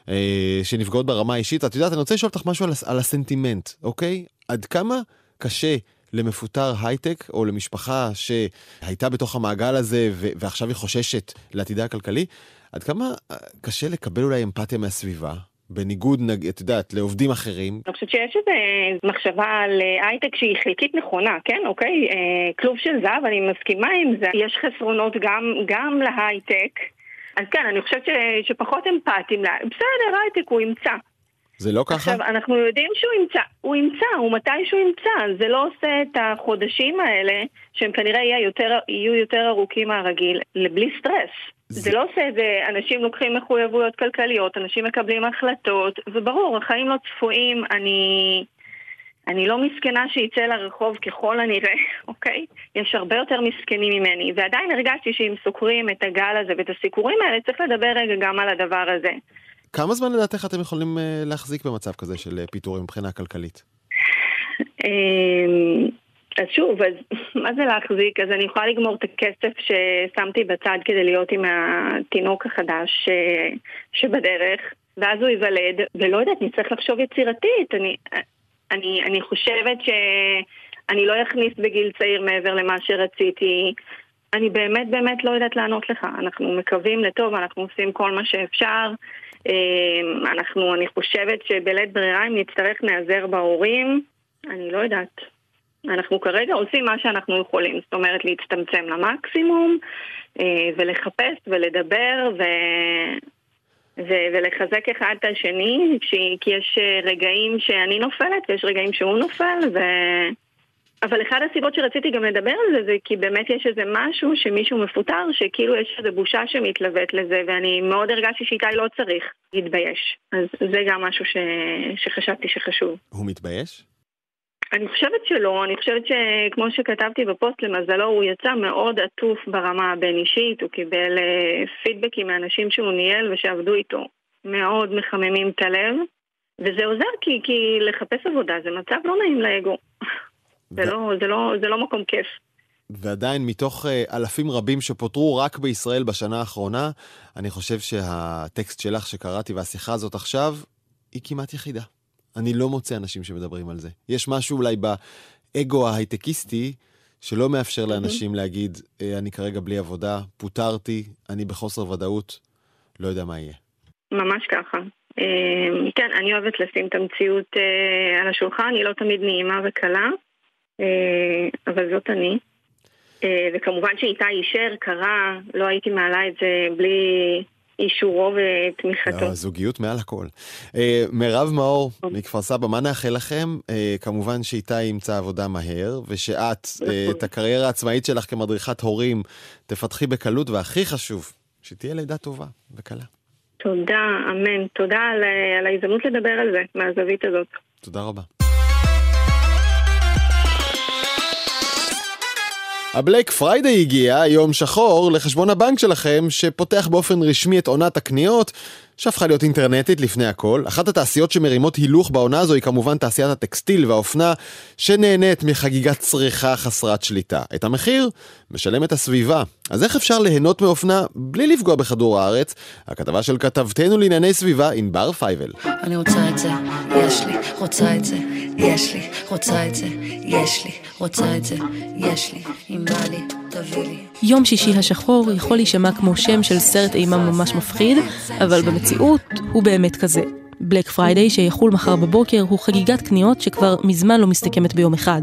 אה, שנפגעות ברמה האישית. את יודעת, אני רוצה לשאול אותך משהו על, על הסנטימנט, אוקיי? עד כמה קשה למפוטר הייטק, או למשפחה שהייתה בתוך המעגל הזה ועכשיו היא חוששת לעתידה הכלכלי, עד כמה אה, קשה לקבל אולי אמפתיה מהסביבה? בניגוד, את יודעת, לעובדים אחרים. אני חושבת שיש איזו מחשבה על אה, הייטק שהיא חלקית נכונה, כן, אוקיי? אה, כלוב של זהב, אני מסכימה עם זה. יש חסרונות גם, גם להייטק. אז כן, אני חושבת ש, שפחות אמפתיים, בסדר, הייטק הוא ימצא. זה לא ככה? עכשיו, אנחנו יודעים שהוא ימצא, הוא ימצא, הוא מתי שהוא ימצא, זה לא עושה את החודשים האלה, שהם כנראה יהיו יותר, יהיו יותר ארוכים מהרגיל, לבלי סטרס. זה... זה לא עושה את זה, אנשים לוקחים מחויבויות כלכליות, אנשים מקבלים החלטות, וברור, החיים לא צפויים, אני... אני לא מסכנה שיצא לרחוב ככל הנראה, אוקיי? יש הרבה יותר מסכנים ממני, ועדיין הרגשתי שאם סוקרים את הגל הזה ואת הסיקורים האלה, צריך לדבר רגע גם על הדבר הזה. כמה זמן לדעתך אתם יכולים אה, להחזיק במצב כזה של אה, פיטורים מבחינה כלכלית? אז שוב, אז מה זה להחזיק? אז אני יכולה לגמור את הכסף ששמתי בצד כדי להיות עם התינוק החדש ש... שבדרך, ואז הוא ייוולד, ולא יודעת, נצטרך לחשוב יצירתית. אני, אני, אני חושבת שאני לא אכניס בגיל צעיר מעבר למה שרציתי. אני באמת באמת לא יודעת לענות לך. אנחנו מקווים לטוב, אנחנו עושים כל מה שאפשר. אמ, אנחנו, אני חושבת שבלית ברירה אם נצטרך נעזר בהורים, אני לא יודעת. אנחנו כרגע עושים מה שאנחנו יכולים, זאת אומרת להצטמצם למקסימום אה, ולחפש ולדבר ו... ו- ולחזק אחד את השני, כי יש רגעים שאני נופלת ויש רגעים שהוא נופל, ו... אבל אחד הסיבות שרציתי גם לדבר על זה, זה כי באמת יש איזה משהו שמישהו מפוטר, שכאילו יש איזו בושה שמתלוות לזה, ואני מאוד הרגשתי שאיתי לא צריך להתבייש. אז זה גם משהו ש... שחשבתי שחשוב. הוא מתבייש? אני חושבת שלא, אני חושבת שכמו שכתבתי בפוסט, למזלו הוא יצא מאוד עטוף ברמה הבין-אישית, הוא קיבל uh, פידבקים מאנשים שהוא ניהל ושעבדו איתו. מאוד מחממים את הלב, וזה עוזר כי, כי לחפש עבודה זה מצב לא נעים לאגו. זה, לא, זה, לא, זה לא מקום כיף. ועדיין מתוך uh, אלפים רבים שפוטרו רק בישראל בשנה האחרונה, אני חושב שהטקסט שלך שקראתי והשיחה הזאת עכשיו, היא כמעט יחידה. אני לא מוצא אנשים שמדברים על זה. יש משהו אולי באגו ההייטקיסטי שלא מאפשר לאנשים להגיד, אה, אני כרגע בלי עבודה, פוטרתי, אני בחוסר ודאות, לא יודע מה יהיה. ממש ככה. אה, כן, אני אוהבת לשים את המציאות על השולחן, היא לא תמיד נעימה וקלה. אה, אבל זאת אני. אה, וכמובן שאיתי אישר, קרה, לא הייתי מעלה את זה בלי אישורו ותמיכתו. לא, זוגיות מעל הכל. אה, מירב מאור מכפר סבא, מה נאחל לכם? כמובן שאיתי ימצא עבודה מהר, ושאת נכון. את הקריירה העצמאית שלך כמדריכת הורים תפתחי בקלות, והכי חשוב, שתהיה לידה טובה וקלה. תודה, אמן. תודה על, על ההזדמנות לדבר על זה, מהזווית הזאת. תודה רבה. הבלק פריידיי הגיע, יום שחור, לחשבון הבנק שלכם, שפותח באופן רשמי את עונת הקניות, שהפכה להיות אינטרנטית לפני הכל. אחת התעשיות שמרימות הילוך בעונה הזו היא כמובן תעשיית הטקסטיל והאופנה, שנהנית מחגיגת צריכה חסרת שליטה. את המחיר משלמת הסביבה. אז איך אפשר ליהנות מאופנה בלי לפגוע בכדור הארץ? הכתבה של כתבתנו לענייני סביבה, ענבר פייבל. אני רוצה את זה, יש לי, רוצה את זה, יש לי, רוצה את זה, יש לי, רוצה את זה, יש לי, אם בא לי, תביא לי. יום שישי השחור יכול להישמע כמו שם של סרט אימה ממש מפחיד, אבל במציאות הוא באמת כזה. בלק פריידיי, שיחול מחר בבוקר, הוא חגיגת קניות שכבר מזמן לא מסתכמת ביום אחד.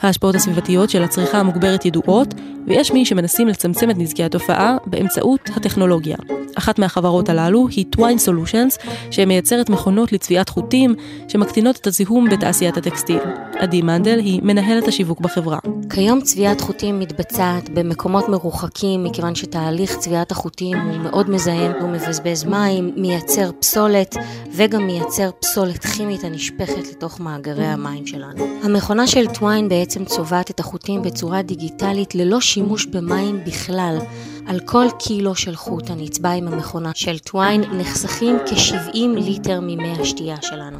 ההשפעות הסביבתיות של הצריכה המוגברת ידועות, ויש מי שמנסים לצמצם את נזקי התופעה באמצעות הטכנולוגיה. אחת מהחברות הללו היא Twine Solutions, שמייצרת מכונות לצביעת חוטים, שמקטינות את הזיהום בתעשיית הטקסטיל. עדי מנדל היא מנהלת השיווק בחברה. כיום צביעת חוטים מתבצעת במקומות מרוחקים, מכיוון שתהליך צביעת החוטים הוא מאוד מזהם, הוא מבזבז מים, מייצר פסולת, וגם מייצר פסולת כימית הנשפכת לתוך מאגרי המים שלנו. המכונה של טוויין בעצם צובעת את החוטים בצורה דיגיטלית ללא שימוש במים בכלל. על כל קילו של חוט הנצבע עם המכונה של טוויין נחסכים כ-70 ליטר ממי השתייה שלנו.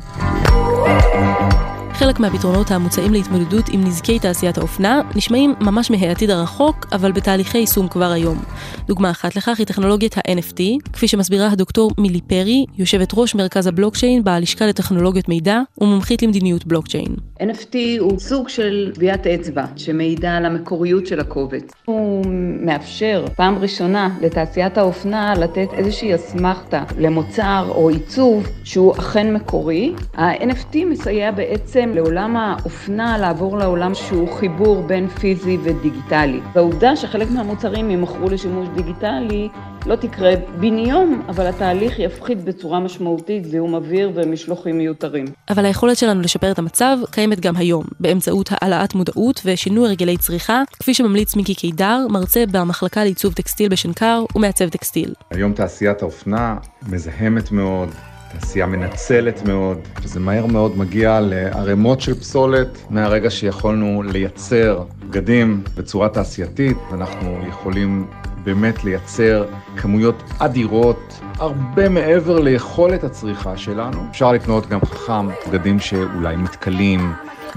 חלק מהפתרונות המוצעים להתמודדות עם נזקי תעשיית האופנה נשמעים ממש מהעתיד הרחוק, אבל בתהליכי יישום כבר היום. דוגמה אחת לכך היא טכנולוגיית ה-NFT, כפי שמסבירה הדוקטור מילי פרי, יושבת ראש מרכז הבלוקצ'יין בלשכה לטכנולוגיות מידע ומומחית למדיניות בלוקצ'יין. NFT הוא סוג של טביעת אצבע שמעידה על המקוריות של הקובץ. הוא מאפשר פעם ראשונה לתעשיית האופנה לתת איזושהי אסמכתה למוצר או עיצוב שהוא אכן מקורי. ה-NFT מסייע בעצם לעולם האופנה לעבור לעולם שהוא חיבור בין פיזי ודיגיטלי. והעובדה שחלק מהמוצרים יימכרו לשימוש דיגיטלי לא תקרה בן יום, אבל התהליך יפחית בצורה משמעותית זיהום אוויר ומשלוחים מיותרים. אבל היכולת שלנו לשפר את המצב קיימת גם היום, באמצעות העלאת מודעות ושינוי הרגלי צריכה, כפי שממליץ מיקי קידר, מרצה במחלקה לעיצוב טקסטיל בשנקר ומעצב טקסטיל. היום תעשיית האופנה מזהמת מאוד, תעשייה מנצלת מאוד, וזה מהר מאוד מגיע לערימות של פסולת מהרגע שיכולנו לייצר בגדים בצורה תעשייתית, ואנחנו יכולים באמת לייצר כמויות אדירות, הרבה מעבר ליכולת הצריכה שלנו. אפשר לקנות גם חכם בגדים שאולי מתכלים,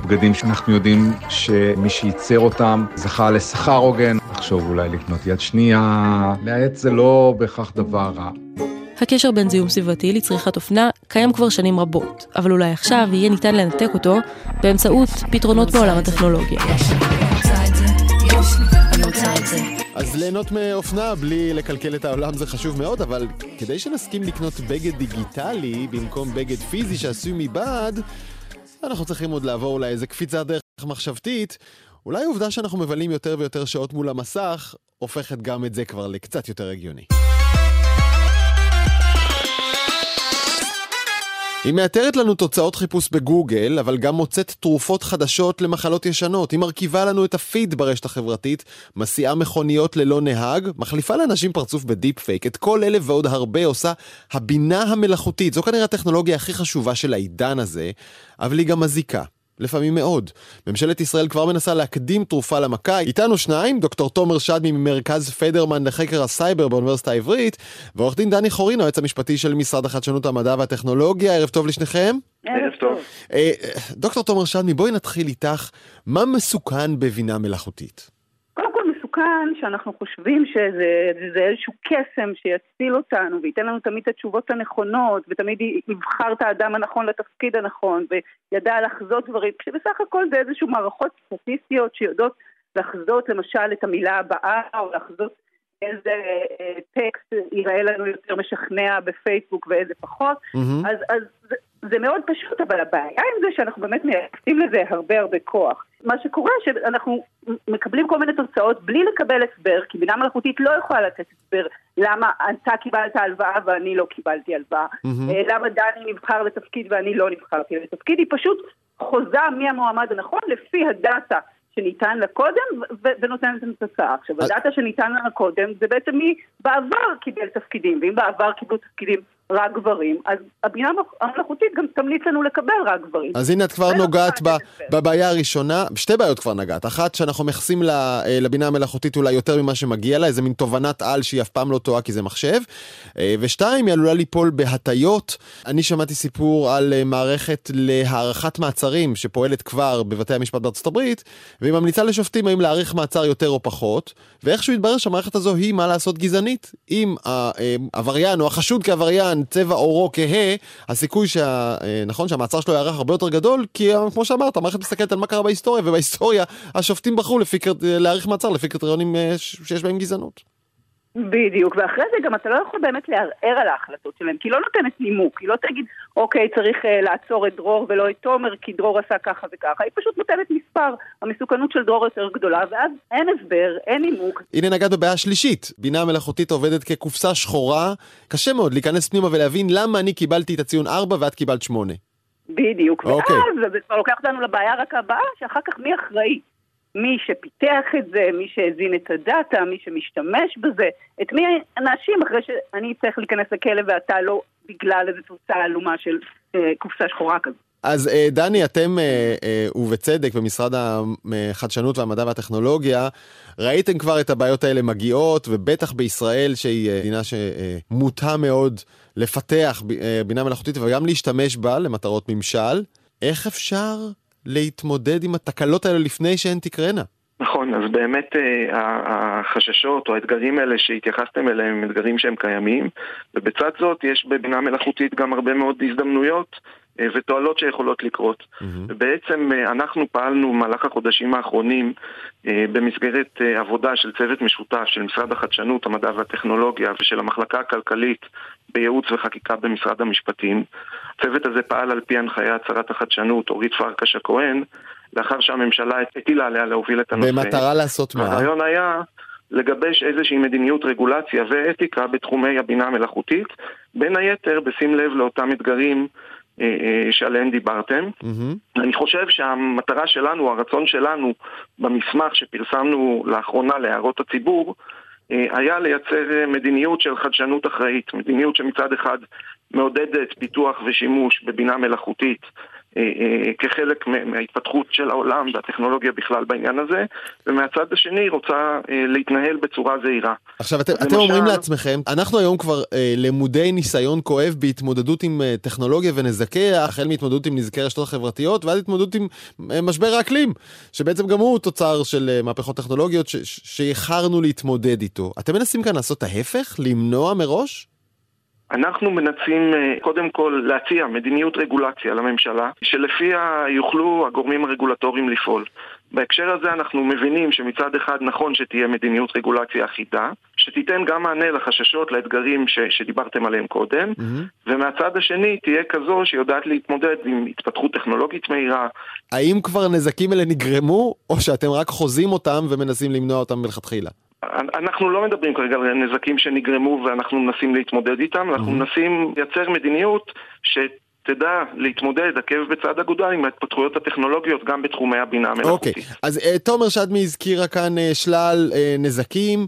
בגדים שאנחנו יודעים שמי שייצר אותם זכה לשכר הוגן, לחשוב אולי לקנות יד שנייה, להאט זה לא בהכרח דבר רע. הקשר בין זיהום סביבתי לצריכת אופנה קיים כבר שנים רבות, אבל אולי עכשיו יהיה ניתן לנתק אותו באמצעות פתרונות בעולם הטכנולוגיה. אז ליהנות מאופנה בלי לקלקל את העולם זה חשוב מאוד, אבל כדי שנסכים לקנות בגד דיגיטלי במקום בגד פיזי שעשוי מבד, אנחנו צריכים עוד לעבור אולי איזה קפיצה דרך מחשבתית. אולי העובדה שאנחנו מבלים יותר ויותר שעות מול המסך, הופכת גם את זה כבר לקצת יותר הגיוני. היא מאתרת לנו תוצאות חיפוש בגוגל, אבל גם מוצאת תרופות חדשות למחלות ישנות. היא מרכיבה לנו את הפיד ברשת החברתית, מסיעה מכוניות ללא נהג, מחליפה לאנשים פרצוף בדיפ פייק. את כל אלה ועוד הרבה עושה הבינה המלאכותית. זו כנראה הטכנולוגיה הכי חשובה של העידן הזה, אבל היא גם מזיקה. לפעמים מאוד. ממשלת ישראל כבר מנסה להקדים תרופה למכה. איתנו שניים, דוקטור תומר שדמי ממרכז פדרמן לחקר הסייבר באוניברסיטה העברית, ועורך דין דני חורין, היועץ המשפטי של משרד החדשנות, המדע והטכנולוגיה. ערב טוב לשניכם. ערב טוב. אה, דוקטור תומר שדמי, בואי נתחיל איתך. מה מסוכן בבינה מלאכותית? כאן שאנחנו חושבים שזה איזשהו קסם שיציל אותנו וייתן לנו תמיד את התשובות הנכונות ותמיד יבחר את האדם הנכון לתפקיד הנכון וידע לחזות דברים, כשבסך הכל זה איזשהו מערכות סטטיסטיות שיודעות לחזות למשל את המילה הבאה או לחזות איזה אה, טקסט ייראה לנו יותר משכנע בפייסבוק ואיזה פחות, mm-hmm. אז, אז זה, זה מאוד פשוט, אבל הבעיה עם זה שאנחנו באמת מייחסים לזה הרבה הרבה כוח. מה שקורה שאנחנו מקבלים כל מיני תוצאות בלי לקבל הסבר, כי בינה מלאכותית לא יכולה לתת הסבר למה אתה קיבלת הלוואה ואני לא קיבלתי הלוואה, mm-hmm. למה דני נבחר לתפקיד ואני לא נבחרתי לתפקיד, היא פשוט חוזה מי המועמד הנכון לפי הדאטה שניתן לה קודם ונותנת את התוצאה. עכשיו, הדאטה שניתן לה קודם זה בעצם מי בעבר קיבל תפקידים, ואם בעבר קיבלו תפקידים רק גברים, אז הבינה המלאכותית גם תמליץ לנו לקבל רק גברים. אז הנה את כבר נוגעת בבעיה הראשונה, שתי בעיות כבר נגעת. אחת, שאנחנו מייחסים אה, לבינה המלאכותית אולי יותר ממה שמגיע לה, איזה מין תובנת על שהיא אף פעם לא טועה כי זה מחשב. אה, ושתיים, היא עלולה ליפול בהטיות. אני שמעתי סיפור על אה, מערכת להארכת מעצרים שפועלת כבר בבתי המשפט בארצות הברית, והיא ממליצה לשופטים האם להאריך מעצר יותר או פחות, ואיכשהו התברר שהמערכת הזו היא, מה לעשות, גזענית. אם העבריין או החשוד כעבריין לבן, צבע עורו כהה, הסיכוי שה... אה, נכון, שהמעצר שלו יארך הרבה יותר גדול, כי אה, כמו שאמרת, המערכת מסתכלת על מה קרה בהיסטוריה, ובהיסטוריה השופטים בחרו להאריך מעצר לפי קריטריונים אה, שיש בהם גזענות. בדיוק, ואחרי זה גם אתה לא יכול באמת לערער על ההחלטות שלהם, כי היא לא נותנת נימוק, היא לא תגיד, אוקיי, צריך uh, לעצור את דרור ולא את תומר, כי דרור עשה ככה וככה, היא פשוט נותנת מספר, המסוכנות של דרור יותר גדולה, ואז אין הסבר, אין נימוק. הנה נגעת בבעיה שלישית, בינה מלאכותית עובדת כקופסה שחורה, קשה מאוד להיכנס פנימה ולהבין למה אני קיבלתי את הציון 4 ואת קיבלת 8. בדיוק, אוקיי. ואז זה כבר לוקח אותנו לבעיה רק הבאה, שאחר כך מי אחראי? מי שפיתח את זה, מי שהזין את הדאטה, מי שמשתמש בזה, את מי נאשים אחרי שאני צריך להיכנס לכלא ואתה לא, בגלל איזו תוצאה עלומה של אה, קופסה שחורה כזאת. אז אה, דני, אתם, אה, אה, ובצדק, במשרד החדשנות והמדע והטכנולוגיה, ראיתם כבר את הבעיות האלה מגיעות, ובטח בישראל, שהיא מדינה שמוטה מאוד לפתח בינה מלאכותית וגם להשתמש בה למטרות ממשל. איך אפשר להתמודד עם התקלות האלה לפני שהן תקרנה. נכון, אז באמת אה, החששות או האתגרים האלה שהתייחסתם אליהם הם אתגרים שהם קיימים ובצד זאת יש בבינה מלאכותית גם הרבה מאוד הזדמנויות ותועלות שיכולות לקרות. Mm-hmm. ובעצם אה, אנחנו פעלנו במהלך החודשים האחרונים במסגרת עבודה של צוות משותף של משרד החדשנות, המדע והטכנולוגיה ושל המחלקה הכלכלית בייעוץ וחקיקה במשרד המשפטים. הצוות הזה פעל על פי הנחיית שרת החדשנות אורית פרקש הכהן לאחר שהממשלה הטילה עליה להוביל את הנושא. במטרה לעשות מה? הרעיון היה לגבש איזושהי מדיניות רגולציה ואתיקה בתחומי הבינה המלאכותית, בין היתר בשים לב לאותם אתגרים אה, אה, שעליהם דיברתם. Mm-hmm. אני חושב שהמטרה שלנו, הרצון שלנו במסמך שפרסמנו לאחרונה להערות הציבור, אה, היה לייצר מדיניות של חדשנות אחראית, מדיניות שמצד אחד מעודדת פיתוח ושימוש בבינה מלאכותית כחלק מההתפתחות של העולם והטכנולוגיה בכלל בעניין הזה, ומהצד השני רוצה אה, להתנהל בצורה זהירה. עכשיו, את, למשל... אתם אומרים לעצמכם, אנחנו היום כבר אה, למודי ניסיון כואב בהתמודדות עם אה, טכנולוגיה ונזקיה, החל מהתמודדות עם נזקי רשתות החברתיות ועד התמודדות עם אה, משבר האקלים, שבעצם גם הוא תוצר של אה, מהפכות טכנולוגיות שאיחרנו להתמודד איתו. אתם מנסים כאן לעשות ההפך? למנוע מראש? אנחנו מנסים אה, קודם כל להציע מדיניות רגולציה לממשלה, שלפיה יוכלו הגורמים הרגולטוריים לפעול. בהקשר הזה אנחנו מבינים שמצד אחד נכון שתהיה מדיניות רגולציה אחידה, שתיתן גם מענה לחששות, לאתגרים ש, שדיברתם עליהם קודם, mm-hmm. ומהצד השני תהיה כזו שיודעת להתמודד עם התפתחות טכנולוגית מהירה. האם כבר נזקים אלה נגרמו, או שאתם רק חוזים אותם ומנסים למנוע אותם מלכתחילה? אנחנו לא מדברים כרגע על נזקים שנגרמו ואנחנו מנסים להתמודד איתם, אנחנו מנסים לייצר מדיניות שתדע להתמודד עקב בצד אגודל עם ההתפתחויות הטכנולוגיות גם בתחומי הבינה המלאכותית. אוקיי, okay. אז uh, תומר שדמי הזכירה כאן uh, שלל uh, נזקים,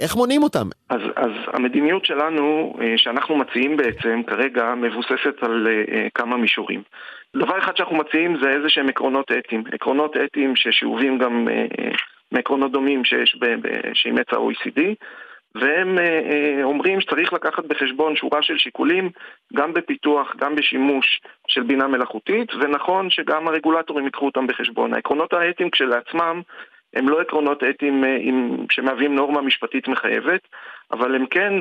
איך מונעים אותם? אז, אז המדיניות שלנו, uh, שאנחנו מציעים בעצם כרגע, מבוססת על uh, כמה מישורים. דבר אחד שאנחנו מציעים זה איזה שהם עקרונות אתיים, עקרונות אתיים ששאובים גם uh, מעקרונות דומים שיש שאימץ ה-OECD, והם אה, אה, אומרים שצריך לקחת בחשבון שורה של שיקולים, גם בפיתוח, גם בשימוש של בינה מלאכותית, ונכון שגם הרגולטורים ייקחו אותם בחשבון. העקרונות האתיים כשלעצמם הם לא עקרונות אתיים אה, שמהווים נורמה משפטית מחייבת, אבל הם כן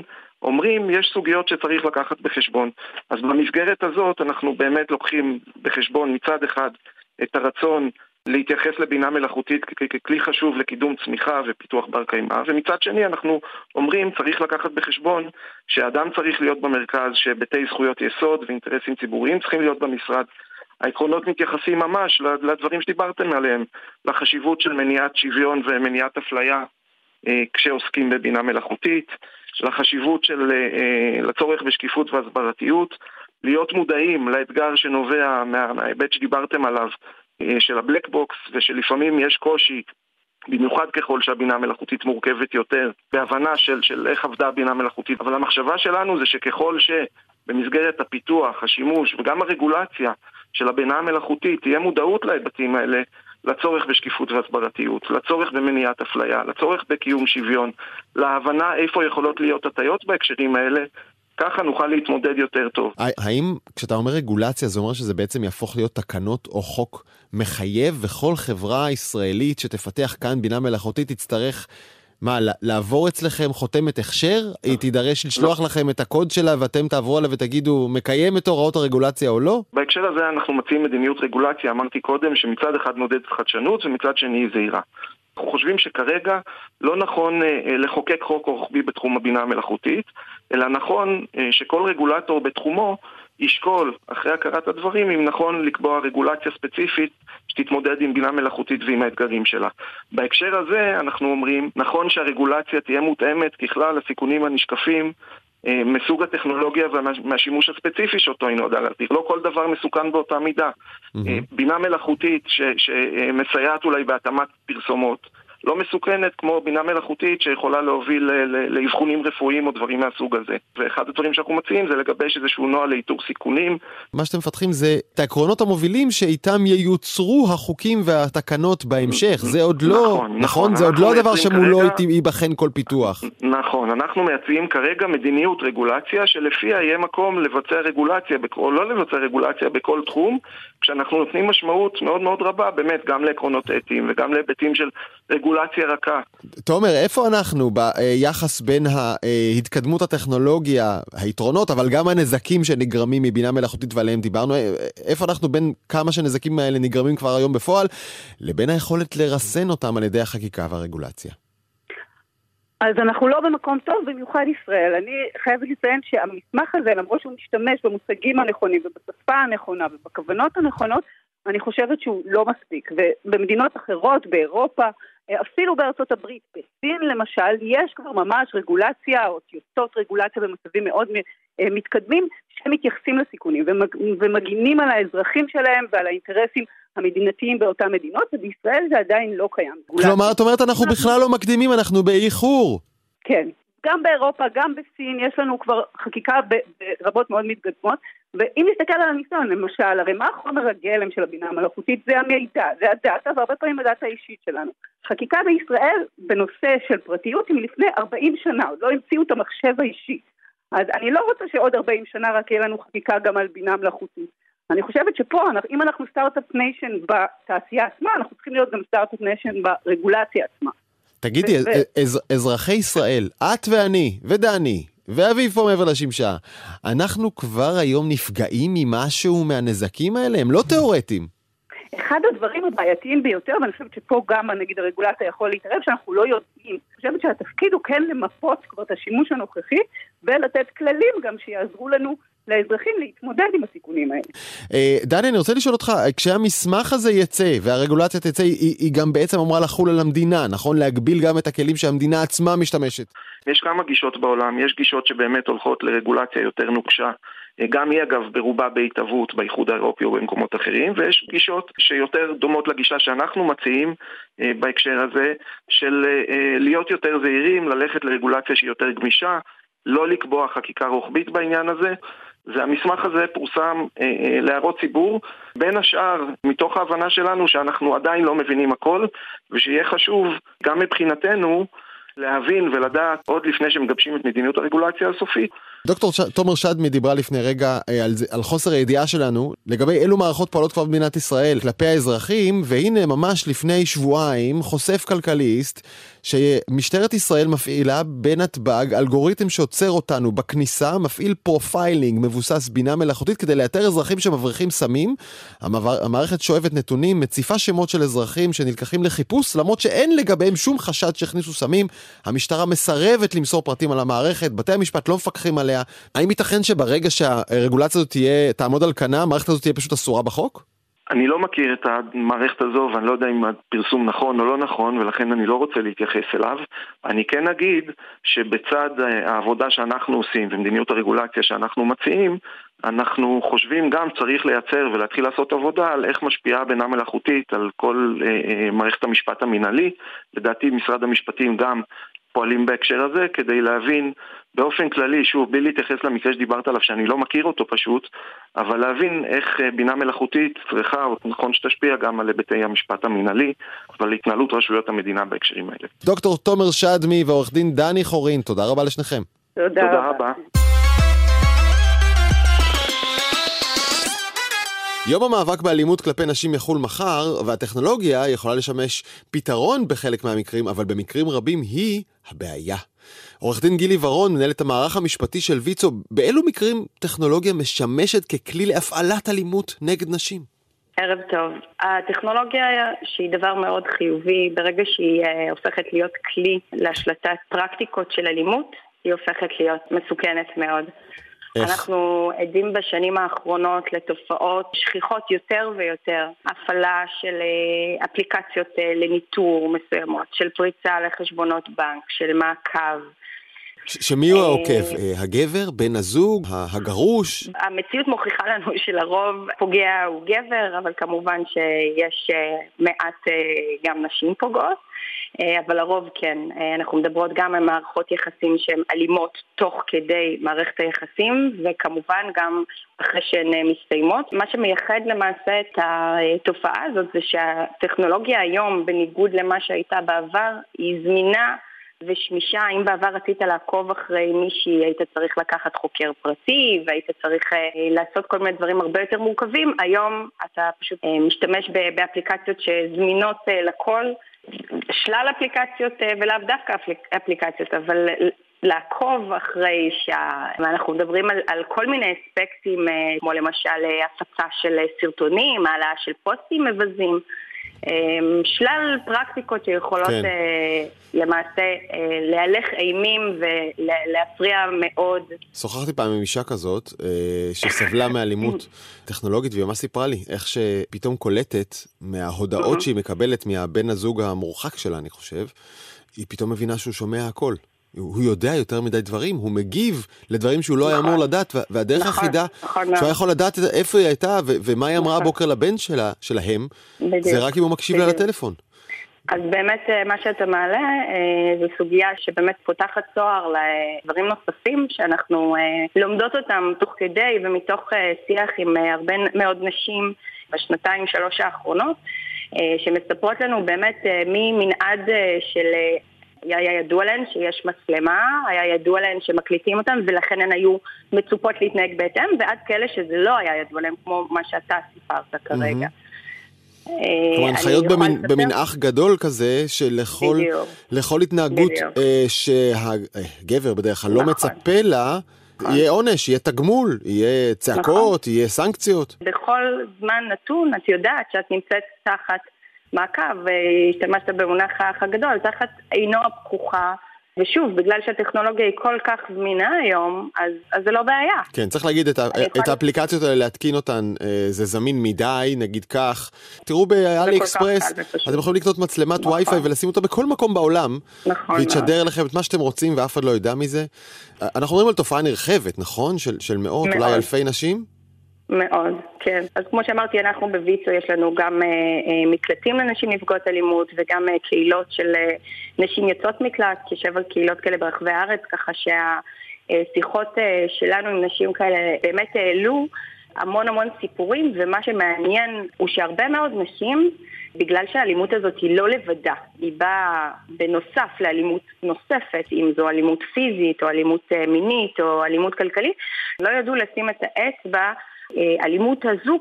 אומרים יש סוגיות שצריך לקחת בחשבון. אז במסגרת הזאת אנחנו באמת לוקחים בחשבון מצד אחד את הרצון להתייחס לבינה מלאכותית ככלי חשוב לקידום צמיחה ופיתוח בר קיימא, ומצד שני אנחנו אומרים צריך לקחת בחשבון שאדם צריך להיות במרכז, שהיבטי זכויות יסוד ואינטרסים ציבוריים צריכים להיות במשרד. העקרונות מתייחסים ממש לדברים שדיברתם עליהם, לחשיבות של מניעת שוויון ומניעת אפליה אה, כשעוסקים בבינה מלאכותית, לחשיבות של, אה, לצורך בשקיפות והסברתיות, להיות מודעים לאתגר שנובע מההיבט שדיברתם עליו אה, של הבלק בוקס ושלפעמים יש קושי במיוחד ככל שהבינה המלאכותית מורכבת יותר, בהבנה של, של איך עבדה הבינה המלאכותית. אבל המחשבה שלנו זה שככל שבמסגרת הפיתוח, השימוש וגם הרגולציה של הבינה המלאכותית תהיה מודעות להיבטים האלה, לצורך בשקיפות והסברתיות, לצורך במניעת אפליה, לצורך בקיום שוויון, להבנה איפה יכולות להיות הטיות בהקשרים האלה, ככה נוכל להתמודד יותר טוב. האם כשאתה אומר רגולציה זה אומר שזה בעצם יהפוך להיות תקנות או חוק מחייב וכל חברה ישראלית שתפתח כאן בינה מלאכותית תצטרך מה, לעבור אצלכם חותמת הכשר? היא תידרש לשלוח לכם את הקוד שלה ואתם תעברו עליה ותגידו, מקיים את הוראות הרגולציה או לא? בהקשר הזה אנחנו מציעים מדיניות רגולציה, אמרתי קודם, שמצד אחד נודד חדשנות ומצד שני היא זהירה. אנחנו חושבים שכרגע לא נכון אה, לחוקק חוק רוחבי בתחום הבינה המלאכותית, אלא נכון אה, שכל רגולטור בתחומו ישקול, אחרי הכרת הדברים, אם נכון לקבוע רגולציה ספציפית שתתמודד עם בינה מלאכותית ועם האתגרים שלה. בהקשר הזה אנחנו אומרים, נכון שהרגולציה תהיה מותאמת ככלל לסיכונים הנשקפים אה, מסוג הטכנולוגיה ומהשימוש הספציפי שאותו היא נועדה להתיר. לא כל דבר מסוכן באותה מידה. Mm-hmm. בינה מלאכותית ש, שמסייעת אולי בהתאמת פרסומות, לא מסוכנת כמו בינה מלאכותית שיכולה להוביל לאבחונים רפואיים או דברים מהסוג הזה. ואחד הדברים שאנחנו מציעים זה לגבש איזשהו נוהל לאיתור סיכונים. מה שאתם מפתחים זה את העקרונות המובילים שאיתם ייוצרו החוקים והתקנות בהמשך. זה עוד לא, נכון, נכון, נכון זה עוד לא הדבר שמולו כרגע... ייבחן כל פיתוח. נכון, אנחנו מייצאים כרגע מדיניות רגולציה שלפיה יהיה מקום לבצע רגולציה, או לא לבצע רגולציה בכל תחום, כשאנחנו נותנים משמעות מאוד מאוד רבה באמת גם לעקרונות אתיים וגם להיבטים של רגולציה רכה. תומר, איפה אנחנו ביחס בין התקדמות הטכנולוגיה, היתרונות, אבל גם הנזקים שנגרמים מבינה מלאכותית ועליהם דיברנו, איפה אנחנו בין כמה שהנזקים האלה נגרמים כבר היום בפועל, לבין היכולת לרסן אותם על ידי החקיקה והרגולציה? אז אנחנו לא במקום טוב, במיוחד ישראל. אני חייבת לציין שהמסמך הזה, למרות שהוא משתמש במושגים הנכונים ובשפה הנכונה ובכוונות הנכונות, אני חושבת שהוא לא מספיק. ובמדינות אחרות, באירופה, אפילו בארצות הברית, בסין למשל, יש כבר ממש רגולציה או טיוטות רגולציה במצבים מאוד מתקדמים שמתייחסים לסיכונים ומגינים על האזרחים שלהם ועל האינטרסים המדינתיים באותן מדינות, ובישראל זה עדיין לא קיים. כלומר, את אומרת אנחנו בכלל לא מקדימים, אנחנו באיחור. כן, גם באירופה, גם בסין, יש לנו כבר חקיקה ברבות מאוד מתקדמות, ואם נסתכל על הניסיון, למשל, הרי מה החומר הגלם של הבינה המלאכותית? זה המידע, זה הדאטה, והרבה פעמים הדאטה האישית שלנו. חקיקה בישראל בנושא של פרטיות היא מלפני 40 שנה, עוד לא המציאו את המחשב האישי. אז אני לא רוצה שעוד 40 שנה רק יהיה לנו חקיקה גם על בינה מלאכותית. אני חושבת שפה, אם אנחנו start-up nation בתעשייה עצמה, אנחנו צריכים להיות גם start-up nation ברגולציה עצמה. תגידי, ו- אז, אזרחי ישראל, את ואני, ודני, ואביב פה מעבר לשמשה, אנחנו כבר היום נפגעים ממשהו מהנזקים האלה? הם לא תיאורטיים. אחד הדברים הבעייתיים ביותר, ואני חושבת שפה גם נגיד הרגולטור יכול להתערב, שאנחנו לא יודעים. אני חושבת שהתפקיד הוא כן למפות כבר את השימוש הנוכחי, ולתת כללים גם שיעזרו לנו לאזרחים להתמודד עם הסיכונים האלה. אה, דני, אני רוצה לשאול אותך, כשהמסמך הזה יצא והרגולציה תצא, היא, היא גם בעצם אמורה לחול על המדינה, נכון? להגביל גם את הכלים שהמדינה עצמה משתמשת. יש כמה גישות בעולם, יש גישות שבאמת הולכות לרגולציה יותר נוקשה. אה, גם היא אגב ברובה בהתהוות באיחוד האירופי או במקומות אחרים, ויש גישות שיותר דומות לגישה שאנחנו מציעים אה, בהקשר הזה, של להיות יותר זהירים, ללכת לרגולציה שהיא יותר גמישה, לא לקבוע חקיקה רוחבית בעניין הזה. והמסמך הזה פורסם אה, אה, להערות ציבור, בין השאר מתוך ההבנה שלנו שאנחנו עדיין לא מבינים הכל, ושיהיה חשוב גם מבחינתנו להבין ולדעת עוד לפני שמגבשים את מדיניות הרגולציה הסופית. דוקטור ש... תומר שדמי דיברה לפני רגע אה, על, זה, על חוסר הידיעה שלנו לגבי אילו מערכות פועלות כבר במדינת ישראל כלפי האזרחים, והנה ממש לפני שבועיים חושף כלכליסט שמשטרת ישראל מפעילה בנתב"ג אלגוריתם שעוצר אותנו בכניסה, מפעיל profiling מבוסס בינה מלאכותית כדי לאתר אזרחים שמבריחים סמים. המעבר, המערכת שואבת נתונים, מציפה שמות של אזרחים שנלקחים לחיפוש, למרות שאין לגביהם שום חשד שהכניסו סמים. המשטרה מסרבת למסור פרטים על המערכת, בתי המשפט לא מפקחים עליה. האם ייתכן שברגע שהרגולציה הזאת תהיה, תעמוד על כנה, המערכת הזאת תהיה פשוט אסורה בחוק? אני לא מכיר את המערכת הזו ואני לא יודע אם הפרסום נכון או לא נכון ולכן אני לא רוצה להתייחס אליו. אני כן אגיד שבצד העבודה שאנחנו עושים ומדיניות הרגולציה שאנחנו מציעים, אנחנו חושבים גם צריך לייצר ולהתחיל לעשות עבודה על איך משפיעה בינה מלאכותית על כל אה, אה, מערכת המשפט המינהלי. לדעתי משרד המשפטים גם פועלים בהקשר הזה כדי להבין באופן כללי, שוב, בלי להתייחס למקרה שדיברת עליו, שאני לא מכיר אותו פשוט, אבל להבין איך אה, בינה מלאכותית צריכה, או נכון שתשפיע גם על היבטי המשפט המינהלי ועל התנהלות רשויות המדינה בהקשרים האלה. דוקטור תומר שדמי ועורך דין דני חורין, תודה רבה לשניכם. תודה, תודה רבה. יום המאבק באלימות כלפי נשים יחול מחר, והטכנולוגיה יכולה לשמש פתרון בחלק מהמקרים, אבל במקרים רבים היא הבעיה. עורך דין גילי ורון, מנהלת המערך המשפטי של ויצו, באילו מקרים טכנולוגיה משמשת ככלי להפעלת אלימות נגד נשים? ערב טוב. הטכנולוגיה שהיא דבר מאוד חיובי, ברגע שהיא אה, הופכת להיות כלי להשלטת פרקטיקות של אלימות, היא הופכת להיות מסוכנת מאוד. איך? אנחנו עדים בשנים האחרונות לתופעות שכיחות יותר ויותר. הפעלה של אה, אפליקציות אה, לניטור מסוימות, של פריצה לחשבונות בנק, של מעקב. שמי הוא העוקב? אה, הגבר? בן הזוג? הגרוש? המציאות מוכיחה לנו שלרוב פוגע הוא גבר, אבל כמובן שיש מעט גם נשים פוגעות. אה, אבל לרוב כן. אה, אנחנו מדברות גם על מערכות יחסים שהן אלימות תוך כדי מערכת היחסים, וכמובן גם אחרי שהן אה, מסתיימות. מה שמייחד למעשה את התופעה הזאת זה שהטכנולוגיה היום, בניגוד למה שהייתה בעבר, היא זמינה ושמישה, אם בעבר רצית לעקוב אחרי מישהי, היית צריך לקחת חוקר פרטי והיית צריך אה, לעשות כל מיני דברים הרבה יותר מורכבים, היום אתה פשוט אה, משתמש באפליקציות שזמינות אה, לכל, שלל אפליקציות אה, ולאו דווקא אפליקציות, אבל לעקוב אחרי אישה, ואנחנו מדברים על, על כל מיני אספקטים, אה, כמו למשל אה, הפצה של סרטונים, העלאה של פוסטים מבזים. אמ, שלל פרקטיקות שיכולות כן. אה, למעשה אה, להלך אימים ולהפריע מאוד. שוחחתי פעם עם אישה כזאת אה, שסבלה מאלימות טכנולוגית והיא ממש סיפרה לי איך שפתאום קולטת מההודעות שהיא מקבלת מהבן הזוג המורחק שלה, אני חושב, היא פתאום מבינה שהוא שומע הכל. הוא יודע יותר מדי דברים, הוא מגיב לדברים שהוא לא היה אמור נכון. לדעת, והדרך נכון, היחידה נכון שהוא היה יכול לדעת איפה היא הייתה ומה היא אמרה הבוקר לבן שלהם, זה רק אם הוא מקשיב לה לטלפון. אז באמת אה, מה שאתה מעלה אה, זו סוגיה שבאמת פותחת צוהר לדברים נוספים שאנחנו אה, לומדות אותם תוך כדי ומתוך שיח עם הרבה מאוד נשים בשנתיים שלוש האחרונות שמספרות לנו באמת ממנעד של היה ידוע להן שיש מצלמה, היה ידוע להן שמקליטים אותן ולכן הן היו מצופות להתנהג בהתאם, ועד כאלה שזה לא היה ידוע להן, כמו מה שאתה סיפרת כרגע. אה, כלומר, הנחיות במנעך גדול כזה, שלכל התנהגות אה, שהגבר בדרך כלל לא נכון. מצפה לה, נכון. יהיה עונש, יהיה תגמול, יהיה צעקות, יהיה סנקציות. בכל זמן נתון את יודעת שאת נמצאת תחת מעקב, השתמשת במונח האח הגדול, תחת עינו הפקוחה. ושוב, בגלל שהטכנולוגיה היא כל כך זמינה היום, אז, אז זה לא בעיה. כן, צריך להגיד, את, ה, את האפליקציות האלה, להתקין אותן, אה, זה זמין מדי, נגיד כך. תראו באלי אקספרס, אתם יכולים לקנות מצלמת נכון. וי-פיי ולשים אותה בכל מקום בעולם, נכון, ויתשדר לכם את מה שאתם רוצים ואף אחד לא יודע מזה. אה, אנחנו מדברים על תופעה נרחבת, נכון? של, של מאות. אולי אלפי נשים? מאוד, כן. אז כמו שאמרתי, אנחנו בוויצו יש לנו גם אה, אה, מקלטים לנשים נפגעות אלימות וגם אה, קהילות של אה, נשים יוצאות מקלט, כשבע קהילות כאלה ברחבי הארץ, ככה שהשיחות אה, שלנו עם נשים כאלה באמת העלו המון המון סיפורים, ומה שמעניין הוא שהרבה מאוד נשים, בגלל שהאלימות הזאת היא לא לבדה, היא באה בנוסף לאלימות נוספת, אם זו אלימות פיזית או אלימות אה, מינית או אלימות כלכלית, לא ידעו לשים את האצבע האלימות הזו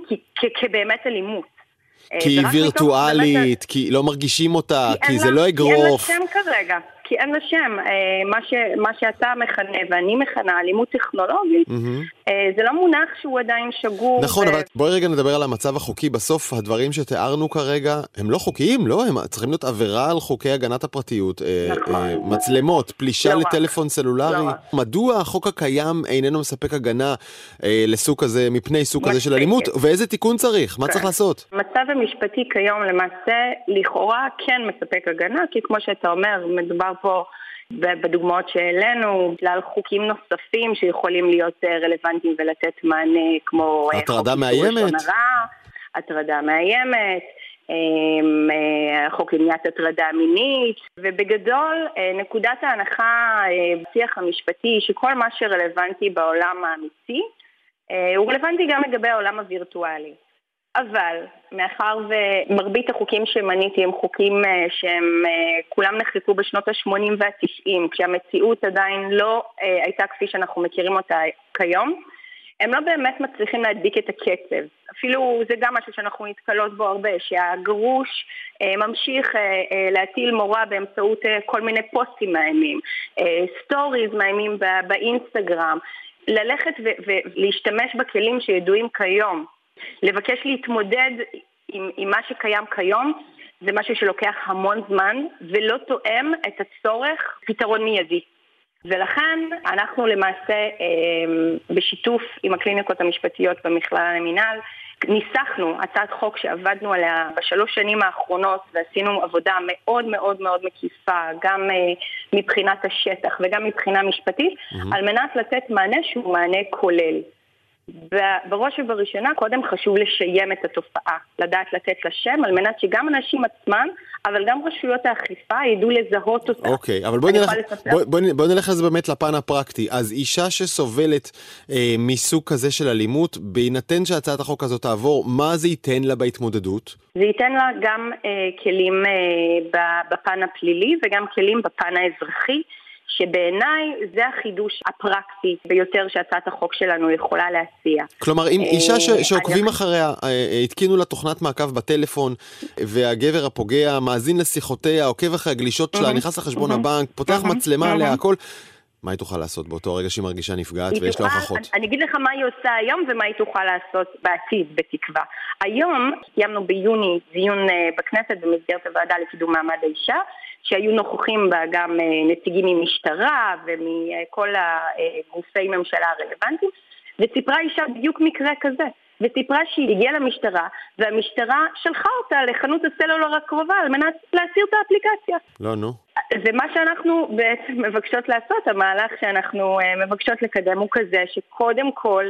כבאמת אלימות. כי היא וירטואלית, כי לא מרגישים אותה, כי זה לא אגרוף. כי אין לה שם כרגע. כי אין לה שם. אה, מה, ש, מה שאתה מכנה ואני מכנה אלימות טכנולוגית, mm-hmm. זה לא מונח שהוא עדיין שגור. נכון, ו... אבל בואי רגע נדבר על המצב החוקי. בסוף הדברים שתיארנו כרגע הם לא חוקיים, לא? הם צריכים להיות עבירה על חוקי הגנת הפרטיות. אה, נכון. מצלמות, פלישה לא לטלפון רק. סלולרי. לא מדוע החוק הקיים איננו מספק הגנה לסוג כזה, מפני סוג כזה של אלימות? ואיזה תיקון צריך? מה כן. צריך לעשות? המצב המשפטי כיום למעשה לכאורה כן מספק הגנה, כי כמו שאתה אומר, מדובר פה בדוגמאות שהעלינו, בגלל חוקים נוספים שיכולים להיות אה, רלוונטיים ולתת מענה, כמו... אה, הטרדה מאיימת. הטרדה מאיימת. אמ, אה, חוק למניעת הטרדה מינית, ובגדול נקודת ההנחה בשיח המשפטי שכל מה שרלוונטי בעולם האמיתי הוא רלוונטי גם לגבי העולם הווירטואלי. אבל מאחר ומרבית החוקים שמניתי הם חוקים אה, שהם אה, כולם נחקקו בשנות ה-80 וה-90, כשהמציאות עדיין לא אה, הייתה כפי שאנחנו מכירים אותה כיום, הם לא באמת מצליחים להדביק את הקצב. אפילו זה גם משהו שאנחנו נתקלות בו הרבה, שהגרוש ממשיך להטיל מורא באמצעות כל מיני פוסטים מאיימים, סטוריז מאיימים באינסטגרם, ללכת ולהשתמש בכלים שידועים כיום לבקש להתמודד עם, עם מה שקיים כיום זה משהו שלוקח המון זמן ולא תואם את הצורך פתרון מיידי. ולכן אנחנו למעשה אמ, בשיתוף עם הקליניקות המשפטיות במכלל המינהל ניסחנו הצעת חוק שעבדנו עליה בשלוש שנים האחרונות ועשינו עבודה מאוד מאוד מאוד מקיפה גם אה, מבחינת השטח וגם מבחינה משפטית mm-hmm. על מנת לתת מענה שהוא מענה כולל. בראש ובראשונה, קודם חשוב לשיים את התופעה, לדעת לתת לה שם, על מנת שגם אנשים עצמם, אבל גם רשויות האכיפה ידעו לזהות אותה. אוקיי, אבל בואי נלך, בוא, בוא, בוא נלך לזה באמת לפן הפרקטי. אז אישה שסובלת אה, מסוג כזה של אלימות, בהינתן שהצעת החוק הזאת תעבור, מה זה ייתן לה בהתמודדות? זה ייתן לה גם אה, כלים אה, בפן הפלילי וגם כלים בפן האזרחי. שבעיניי זה החידוש הפרקטי ביותר שהצעת החוק שלנו יכולה להציע. כלומר, אם אישה ש- אה, שעוקבים אחריה, אה, אה, התקינו לה תוכנת מעקב בטלפון, והגבר הפוגע מאזין לשיחותיה, עוקב אחרי הגלישות שלה, נכנס לחשבון הבנק, פותח מצלמה עליה, הכל... מה היא תוכל לעשות באותו רגע שהיא מרגישה נפגעת ויש לה הוכחות? אני אגיד לך מה היא עושה היום ומה היא תוכל לעשות בעתיד, בתקווה. היום קיימנו ביוני דיון בכנסת במסגרת הוועדה לקידום מעמד האישה, שהיו נוכחים בה גם אה, נציגים ממשטרה ומכל הגופי ממשלה הרלוונטיים, וסיפרה אישה בדיוק מקרה כזה. וסיפרה שהיא הגיעה למשטרה, והמשטרה שלחה אותה לחנות הסלולר הקרובה על מנת להסיר את האפליקציה. לא, נו. ומה שאנחנו בעצם מבקשות לעשות, המהלך שאנחנו אה, מבקשות לקדם הוא כזה שקודם כל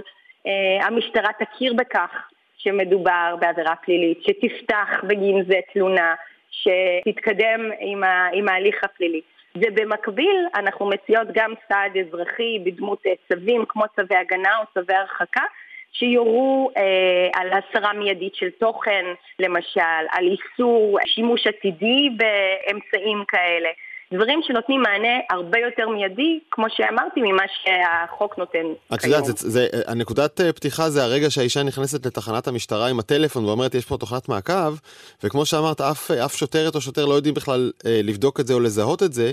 אה, המשטרה תכיר בכך שמדובר בעבירה פלילית, שתפתח בגין זה תלונה, שתתקדם עם, ה, עם ההליך הפלילי. ובמקביל אנחנו מציעות גם סעד אזרחי בדמות אה, צווים כמו צווי הגנה או צווי הרחקה שיורו אה, על הסרה מיידית של תוכן למשל, על איסור שימוש עתידי באמצעים כאלה. דברים שנותנים מענה הרבה יותר מיידי, כמו שאמרתי, ממה שהחוק נותן כיום. את יודעת, הנקודת אה, פתיחה זה הרגע שהאישה נכנסת לתחנת המשטרה עם הטלפון ואומרת, יש פה תוכנת מעקב, וכמו שאמרת, אף, אף שוטרת או שוטר לא יודעים בכלל אה, לבדוק את זה או לזהות את זה.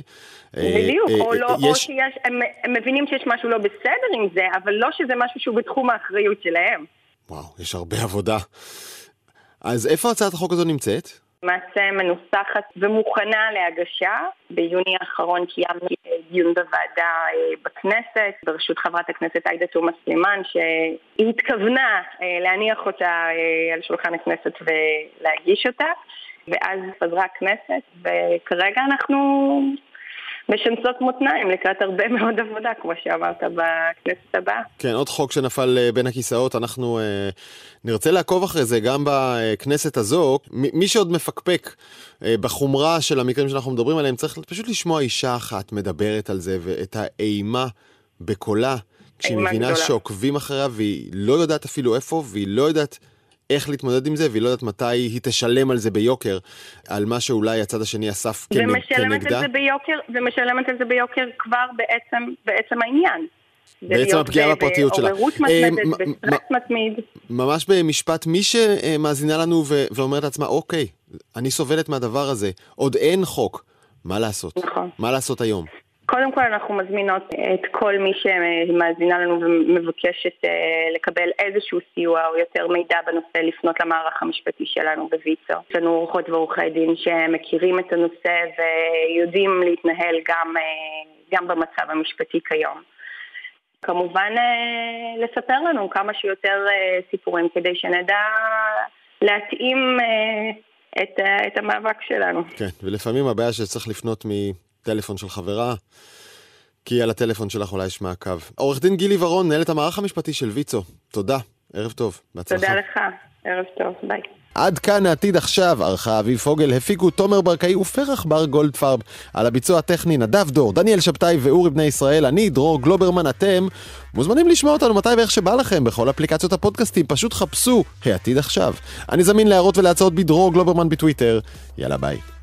אה, בדיוק, אה, או, לא, יש... או שיש, הם, הם מבינים שיש משהו לא בסדר עם זה, אבל לא שזה משהו שהוא בתחום האחריות שלהם. וואו, יש הרבה עבודה. אז איפה הצעת החוק הזו נמצאת? למעשה מנוסחת ומוכנה להגשה. ביוני האחרון קיימנו דיון בוועדה אה, בכנסת, בראשות חברת הכנסת עאידה תומא סלימאן, שהיא התכוונה אה, להניח אותה אה, על שולחן הכנסת ולהגיש אותה. ואז חזרה הכנסת, וכרגע אנחנו משנסות מותניים לקראת הרבה מאוד עבודה, כמו שאמרת, בכנסת הבאה. כן, עוד חוק שנפל אה, בין הכיסאות, אנחנו אה, נרצה לעקוב אחרי זה גם בכנסת הזו. מי שעוד מפקפק אה, בחומרה של המקרים שאנחנו מדברים עליהם, צריך פשוט לשמוע אישה אחת מדברת על זה, ואת האימה בקולה, כשהיא מבינה גדולה. שעוקבים אחריה והיא לא יודעת אפילו איפה, והיא לא יודעת... איך להתמודד עם זה, והיא לא יודעת מתי היא תשלם על זה ביוקר, על מה שאולי הצד השני אסף כנגדה. ומשלמת על זה ביוקר, ומשלמת על זה ביוקר כבר בעצם, בעצם העניין. בעצם הפגיעה בפרטיות שלה. בעוררות מתמדת, אה, בסטרס מתמיד. ממש במשפט, מי שמאזינה לנו ואומרת לעצמה, אוקיי, אני סובלת מהדבר הזה, עוד אין חוק, מה לעשות? נכון. מה לעשות היום? קודם כל אנחנו מזמינות את כל מי שמאזינה לנו ומבקשת אה, לקבל איזשהו סיוע או יותר מידע בנושא לפנות למערך המשפטי שלנו בוויצו. יש לנו עורכות ועורכי דין שמכירים את הנושא ויודעים להתנהל גם, אה, גם במצב המשפטי כיום. כמובן אה, לספר לנו כמה שיותר סיפורים כדי שנדע להתאים את, את המאבק שלנו. כן, ולפעמים הבעיה שצריך לפנות מ... טלפון של חברה, כי על הטלפון שלך אולי יש מעקב. עורך דין גילי ורון, מנהלת המערך המשפטי של ויצו, תודה, ערב טוב, בהצלחה. תודה לך, ערב טוב, ביי. עד כאן העתיד עכשיו, ערכה אביב פוגל, הפיקו תומר ברקאי ופרח בר גולדפרב. על הביצוע הטכני נדב דור, דניאל שבתאי ואורי בני ישראל, אני דרור גלוברמן, אתם מוזמנים לשמוע אותנו מתי ואיך שבא לכם בכל אפליקציות הפודקאסטים, פשוט חפשו העתיד עכשיו. אני זמין להערות ולהצעות בדרור גלוברמן בטוויטר. יאללה ביי.